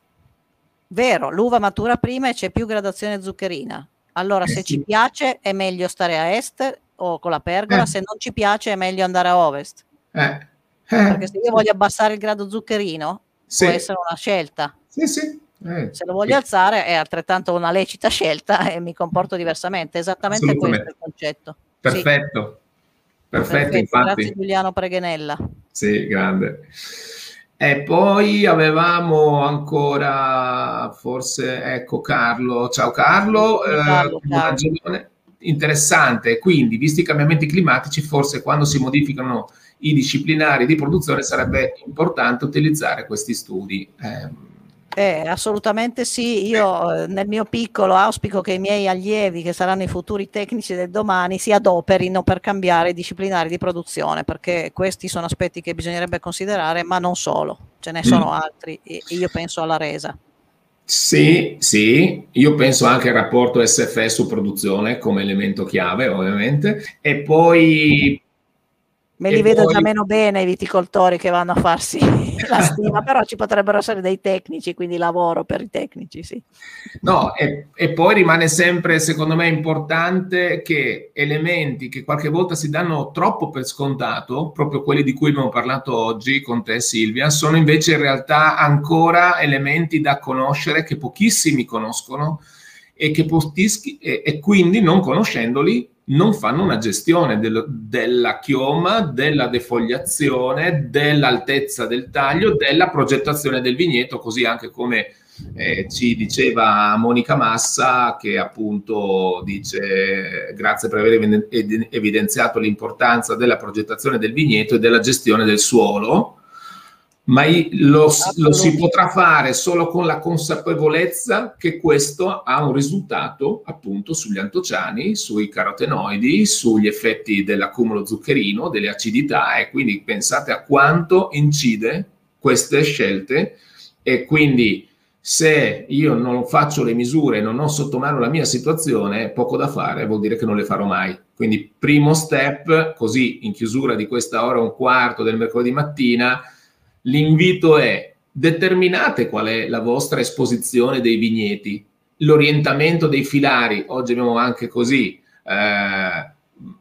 Vero, l'uva matura prima e c'è più gradazione zuccherina. Allora, eh se sì. ci piace è meglio stare a est o con la pergola, eh. se non ci piace è meglio andare a ovest. Eh. Perché se io voglio abbassare il grado zuccherino, sì. può essere una scelta. Sì, sì. Eh, se lo voglio alzare è altrettanto una lecita scelta <laughs> e mi comporto diversamente. Esattamente questo è il concetto. Perfetto. Perfetto, Perfetto, infatti. Grazie Giuliano Preghenella. Sì, grande. E poi avevamo ancora, forse, ecco Carlo. Ciao Carlo. Carlo, eh, Carlo. Interessante, quindi, visti i cambiamenti climatici, forse quando si modificano i disciplinari di produzione sarebbe importante utilizzare questi studi. Eh, eh, assolutamente sì, io eh, nel mio piccolo auspico che i miei allievi, che saranno i futuri tecnici del domani, si adoperino per cambiare i disciplinari di produzione, perché questi sono aspetti che bisognerebbe considerare, ma non solo, ce ne sono mm. altri, io penso alla resa. Sì, sì, io penso anche al rapporto SFS su produzione come elemento chiave, ovviamente, e poi Me li vedo poi... già meno bene i viticoltori che vanno a farsi <laughs> la stima, però ci potrebbero essere dei tecnici, quindi lavoro per i tecnici, sì. No, e, e, poi rimane sempre, secondo me, importante che elementi che qualche volta si danno troppo per scontato, proprio quelli di cui abbiamo parlato oggi con te Silvia, sono invece in realtà ancora elementi da conoscere che pochissimi conoscono e, che potischi, e, e quindi non conoscendoli non fanno una gestione del, della chioma, della defogliazione, dell'altezza del taglio, della progettazione del vigneto, così anche come eh, ci diceva Monica Massa che appunto dice grazie per aver evidenziato l'importanza della progettazione del vigneto e della gestione del suolo ma lo, lo, si potrà fare solo con la consapevolezza che questo ha un risultato appunto sugli antociani, sui carotenoidi, sugli effetti dell'accumulo zuccherino, delle acidità e quindi pensate a quanto incide queste scelte e quindi se io non faccio le misure, non ho sotto mano la mia situazione, poco da fare, vuol dire che non le farò mai. Quindi primo step, così in chiusura di questa ora un quarto del mercoledì mattina, L'invito è determinate qual è la vostra esposizione dei vigneti, l'orientamento dei filari. Oggi abbiamo anche così eh,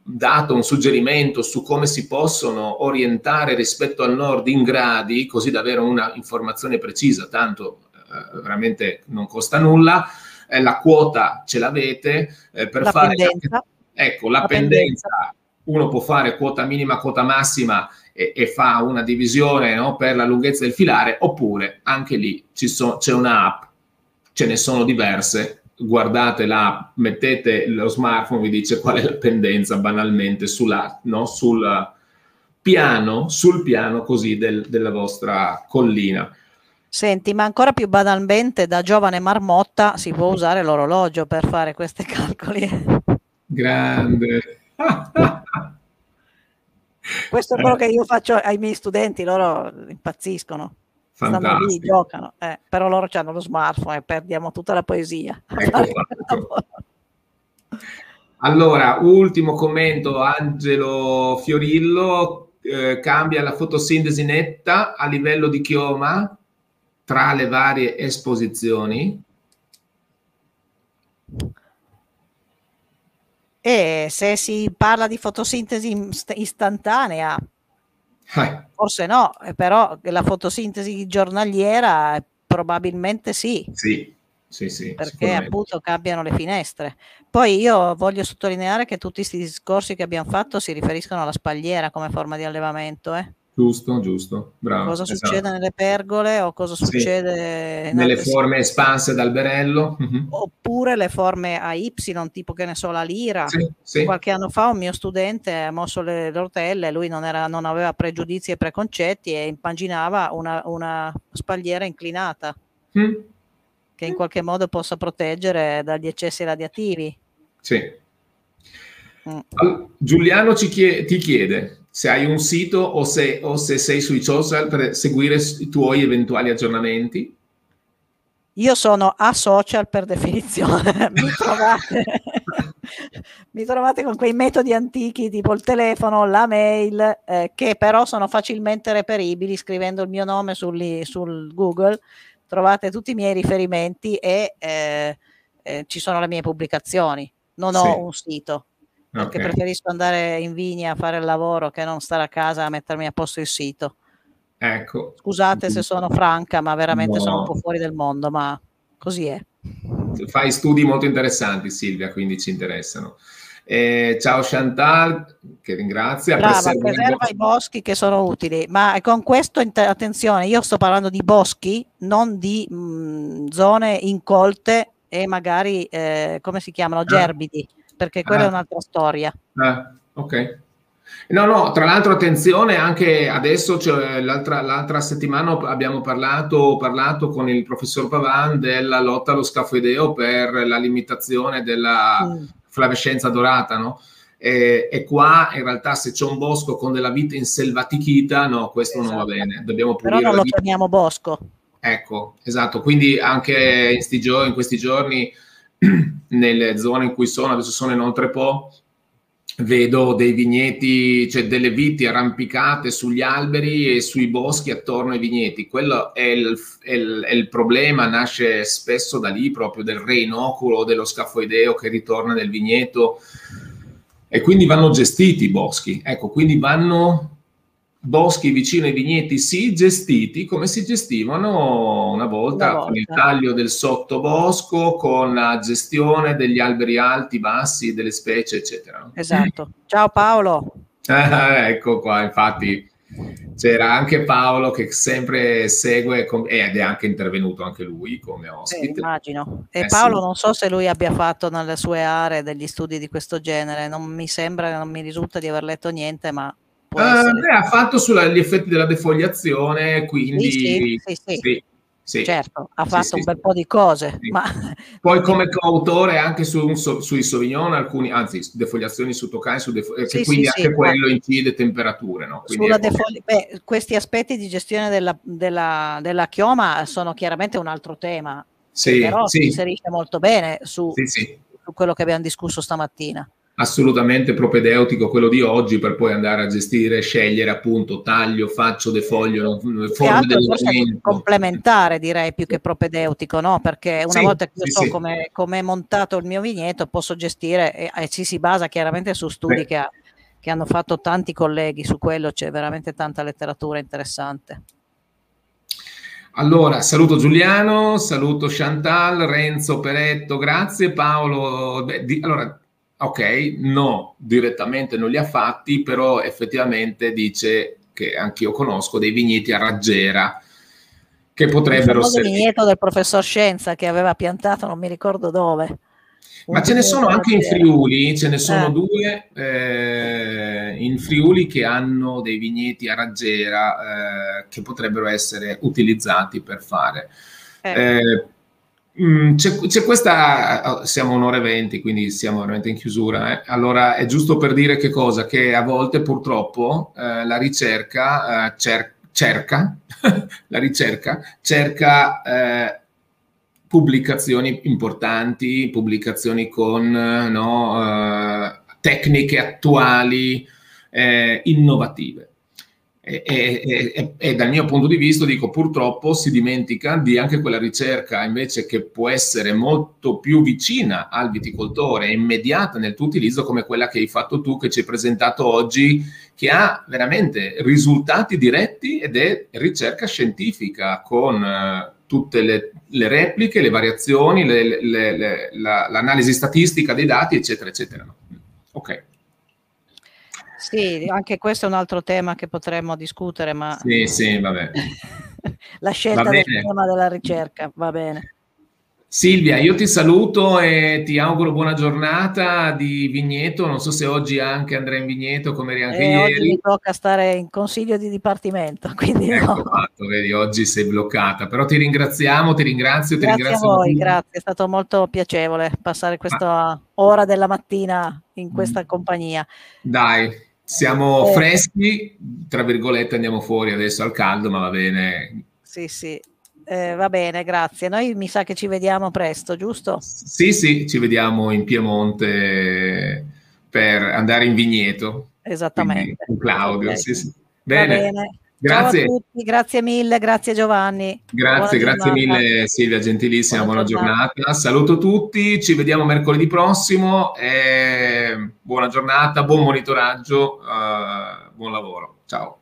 dato un suggerimento su come si possono orientare rispetto al nord in gradi, così da avere una informazione precisa, tanto eh, veramente non costa nulla. Eh, la quota ce l'avete eh, per la fare... Pendenza. Ecco, la, la pendenza. pendenza. Uno può fare quota minima, quota massima e, e fa una divisione no, per la lunghezza del filare, oppure anche lì so, c'è un'app, ce ne sono diverse, guardate l'app, mettete lo smartphone, vi dice qual è la pendenza banalmente sulla, no, sul piano, sul piano così del, della vostra collina. Senti, ma ancora più banalmente, da giovane marmotta si può usare l'orologio per fare questi <laughs> calcoli. Grande. <laughs> Questo è quello che io faccio ai miei studenti, loro impazziscono. Fantastico. Stanno lì, giocano, eh, però loro hanno lo smartphone e perdiamo tutta la poesia. Ecco <laughs> allora, ultimo commento, Angelo Fiorillo, eh, cambia la fotosintesi netta a livello di chioma tra le varie esposizioni? E se si parla di fotosintesi istantanea, eh. forse no, eh, però la fotosintesi giornaliera probabilmente sì. Sì, sì, sì. Perché appunto cambiano le finestre. Poi io voglio sottolineare che tutti questi discorsi che abbiamo fatto si riferiscono alla spagliera come forma di allevamento. Eh? Giusto, giusto, bravo. Cosa esatto. succede nelle pergole o cosa succede sì. nelle forme espanse d'alberello? Uh-huh. Oppure le forme a Y, tipo che ne so, la lira. Sì, sì. Qualche anno fa un mio studente ha mosso le rotelle, lui non, era, non aveva pregiudizi e preconcetti e immaginava una, una spalliera inclinata mm. che in qualche modo possa proteggere dagli eccessi radiativi. Sì. Mm. Giuliano chiede, ti chiede, se hai un sito o se, o se sei sui social per seguire i tuoi eventuali aggiornamenti? Io sono a social per definizione, <laughs> mi, trovate, <laughs> mi trovate con quei metodi antichi tipo il telefono, la mail, eh, che però sono facilmente reperibili scrivendo il mio nome sul, sul Google, trovate tutti i miei riferimenti e eh, eh, ci sono le mie pubblicazioni. Non ho sì. un sito perché okay. preferisco andare in vigna a fare il lavoro che non stare a casa a mettermi a posto il sito. Ecco. Scusate se sono franca, ma veramente no. sono un po' fuori del mondo, ma così è. Fai studi molto interessanti, Silvia, quindi ci interessano. Eh, ciao Chantal, che ringrazia. Brava, preserva i boschi che sono utili, ma con questo, attenzione, io sto parlando di boschi, non di mh, mm, zone incolte e magari, eh, come si chiamano, ah. gerbidi. Ah perché quella ah. è un'altra storia. Ah, ok. No, no, tra l'altro attenzione anche adesso, cioè, l'altra, l'altra, settimana abbiamo parlato, parlato, con il professor Pavan della lotta allo scafoideo per la limitazione della mm. flavescenza dorata, no? E, e, qua in realtà se c'è un bosco con della vita inselvatichita, no, questo esatto. non va esatto. bene, dobbiamo pulire. Però non lo chiamiamo bosco. Ecco, esatto, quindi anche in, giorni, in questi giorni <clears throat> nelle zone in cui sono, adesso sono in Oltrepo, vedo dei vigneti, cioè delle viti arrampicate sugli alberi e sui boschi attorno ai vigneti. Quello è il, è il, è il problema, nasce spesso da lì proprio del reinoculo, dello scafoideo che ritorna nel vigneto e quindi vanno gestiti i boschi. Ecco, quindi vanno boschi vicino ai vigneti sì, gestiti come si gestivano una volta, una volta. con il taglio del sottobosco, con la gestione degli alberi alti, bassi, delle specie, eccetera. Esatto. Ciao Paolo. <laughs> ecco qua, infatti c'era anche Paolo che sempre segue ed è anche intervenuto anche lui come ospite. Eh, immagino. E eh, Paolo sì. non so se lui abbia fatto nelle sue aree degli studi di questo genere, non mi sembra, non mi risulta di aver letto niente, ma Uh, beh, ha fatto sugli effetti della defogliazione, quindi sì, sì, sì, sì. Sì. Certo, ha fatto sì, un bel po' di cose. Sì. Ma... Poi come <laughs> coautore anche su, su, sui Sauvignon, alcuni, anzi, defogliazioni su Tokai, su defo- che quindi anche quello ma... incide temperature. No? Defogli- beh, questi aspetti di gestione della, della, della, chioma sono chiaramente un altro tema, sì, però si inserisce molto bene su, su quello che abbiamo discusso stamattina assolutamente propedeutico quello di oggi per poi andare a gestire, scegliere appunto taglio, faccio, defoglio, forme del complementare direi più che propedeutico, no? Perché una sì, volta che io sì, so sì. come, come, è montato il mio vigneto posso gestire e, e ci si basa chiaramente su studi Beh. che, ha, che hanno fatto tanti colleghi su quello, c'è veramente tanta letteratura interessante. Allora, saluto Giuliano, saluto Chantal, Renzo Peretto, grazie Paolo. Beh, di, allora, ok, no, direttamente non li ha fatti, però effettivamente dice che anch'io conosco dei vigneti a raggiera che potrebbero essere... Il vigneto del professor Scienza che aveva piantato non mi ricordo dove. Ma ce ne sono anche in Friuli, ce ne sono eh. due eh, in Friuli che hanno dei vigneti a raggiera eh, che potrebbero essere utilizzati per fare. Eh. eh Mm, c'è, c'è, questa, siamo un'ora e venti, quindi siamo veramente in chiusura. Eh? Allora è giusto per dire che cosa? Che a volte purtroppo eh, la ricerca eh, cer- cerca, <laughs> la ricerca cerca eh, pubblicazioni importanti, pubblicazioni con no, eh, tecniche attuali, eh, innovative. E, e, e, dal mio punto di vista dico purtroppo si dimentica di anche quella ricerca invece che può essere molto più vicina al viticoltore immediata nel tuo utilizzo come quella che hai fatto tu che ci hai presentato oggi che ha veramente risultati diretti ed è ricerca scientifica con uh, tutte le, le, repliche, le variazioni, le, le, la, l'analisi statistica dei dati eccetera eccetera. Ok. Sì, anche questo è un altro tema che potremmo discutere, ma... Sì, sì, vabbè. <laughs> La scelta va del tema della ricerca, va bene. Silvia, io ti saluto e ti auguro buona giornata di vigneto. Non so se oggi anche andrai in vigneto come eri anche eh, ieri. Oggi mi tocca stare in consiglio di dipartimento, <laughs> quindi ecco no. fatto, vedi, oggi sei bloccata. Però ti ringraziamo, ti ringrazio, grazie ti ringrazio. a voi, grazie, è stato molto piacevole passare questa ah. ora della mattina in questa mm. compagnia. Dai, siamo eh. freschi, tra virgolette andiamo fuori adesso al caldo, ma va bene. Sì, sì, eh, va bene, grazie. Noi mi sa che ci vediamo presto, giusto? Sì, sì, ci vediamo in Piemonte per andare in vigneto. Esattamente. Con Claudio, okay. sì, sì. Bene. Grazie. Tutti, grazie mille, grazie Giovanni. Grazie, buona grazie giornata. mille Silvia, gentilissima, buona, buona giornata. giornata. Saluto tutti, ci vediamo mercoledì prossimo. Buona giornata, buon monitoraggio, uh, buon lavoro. Ciao.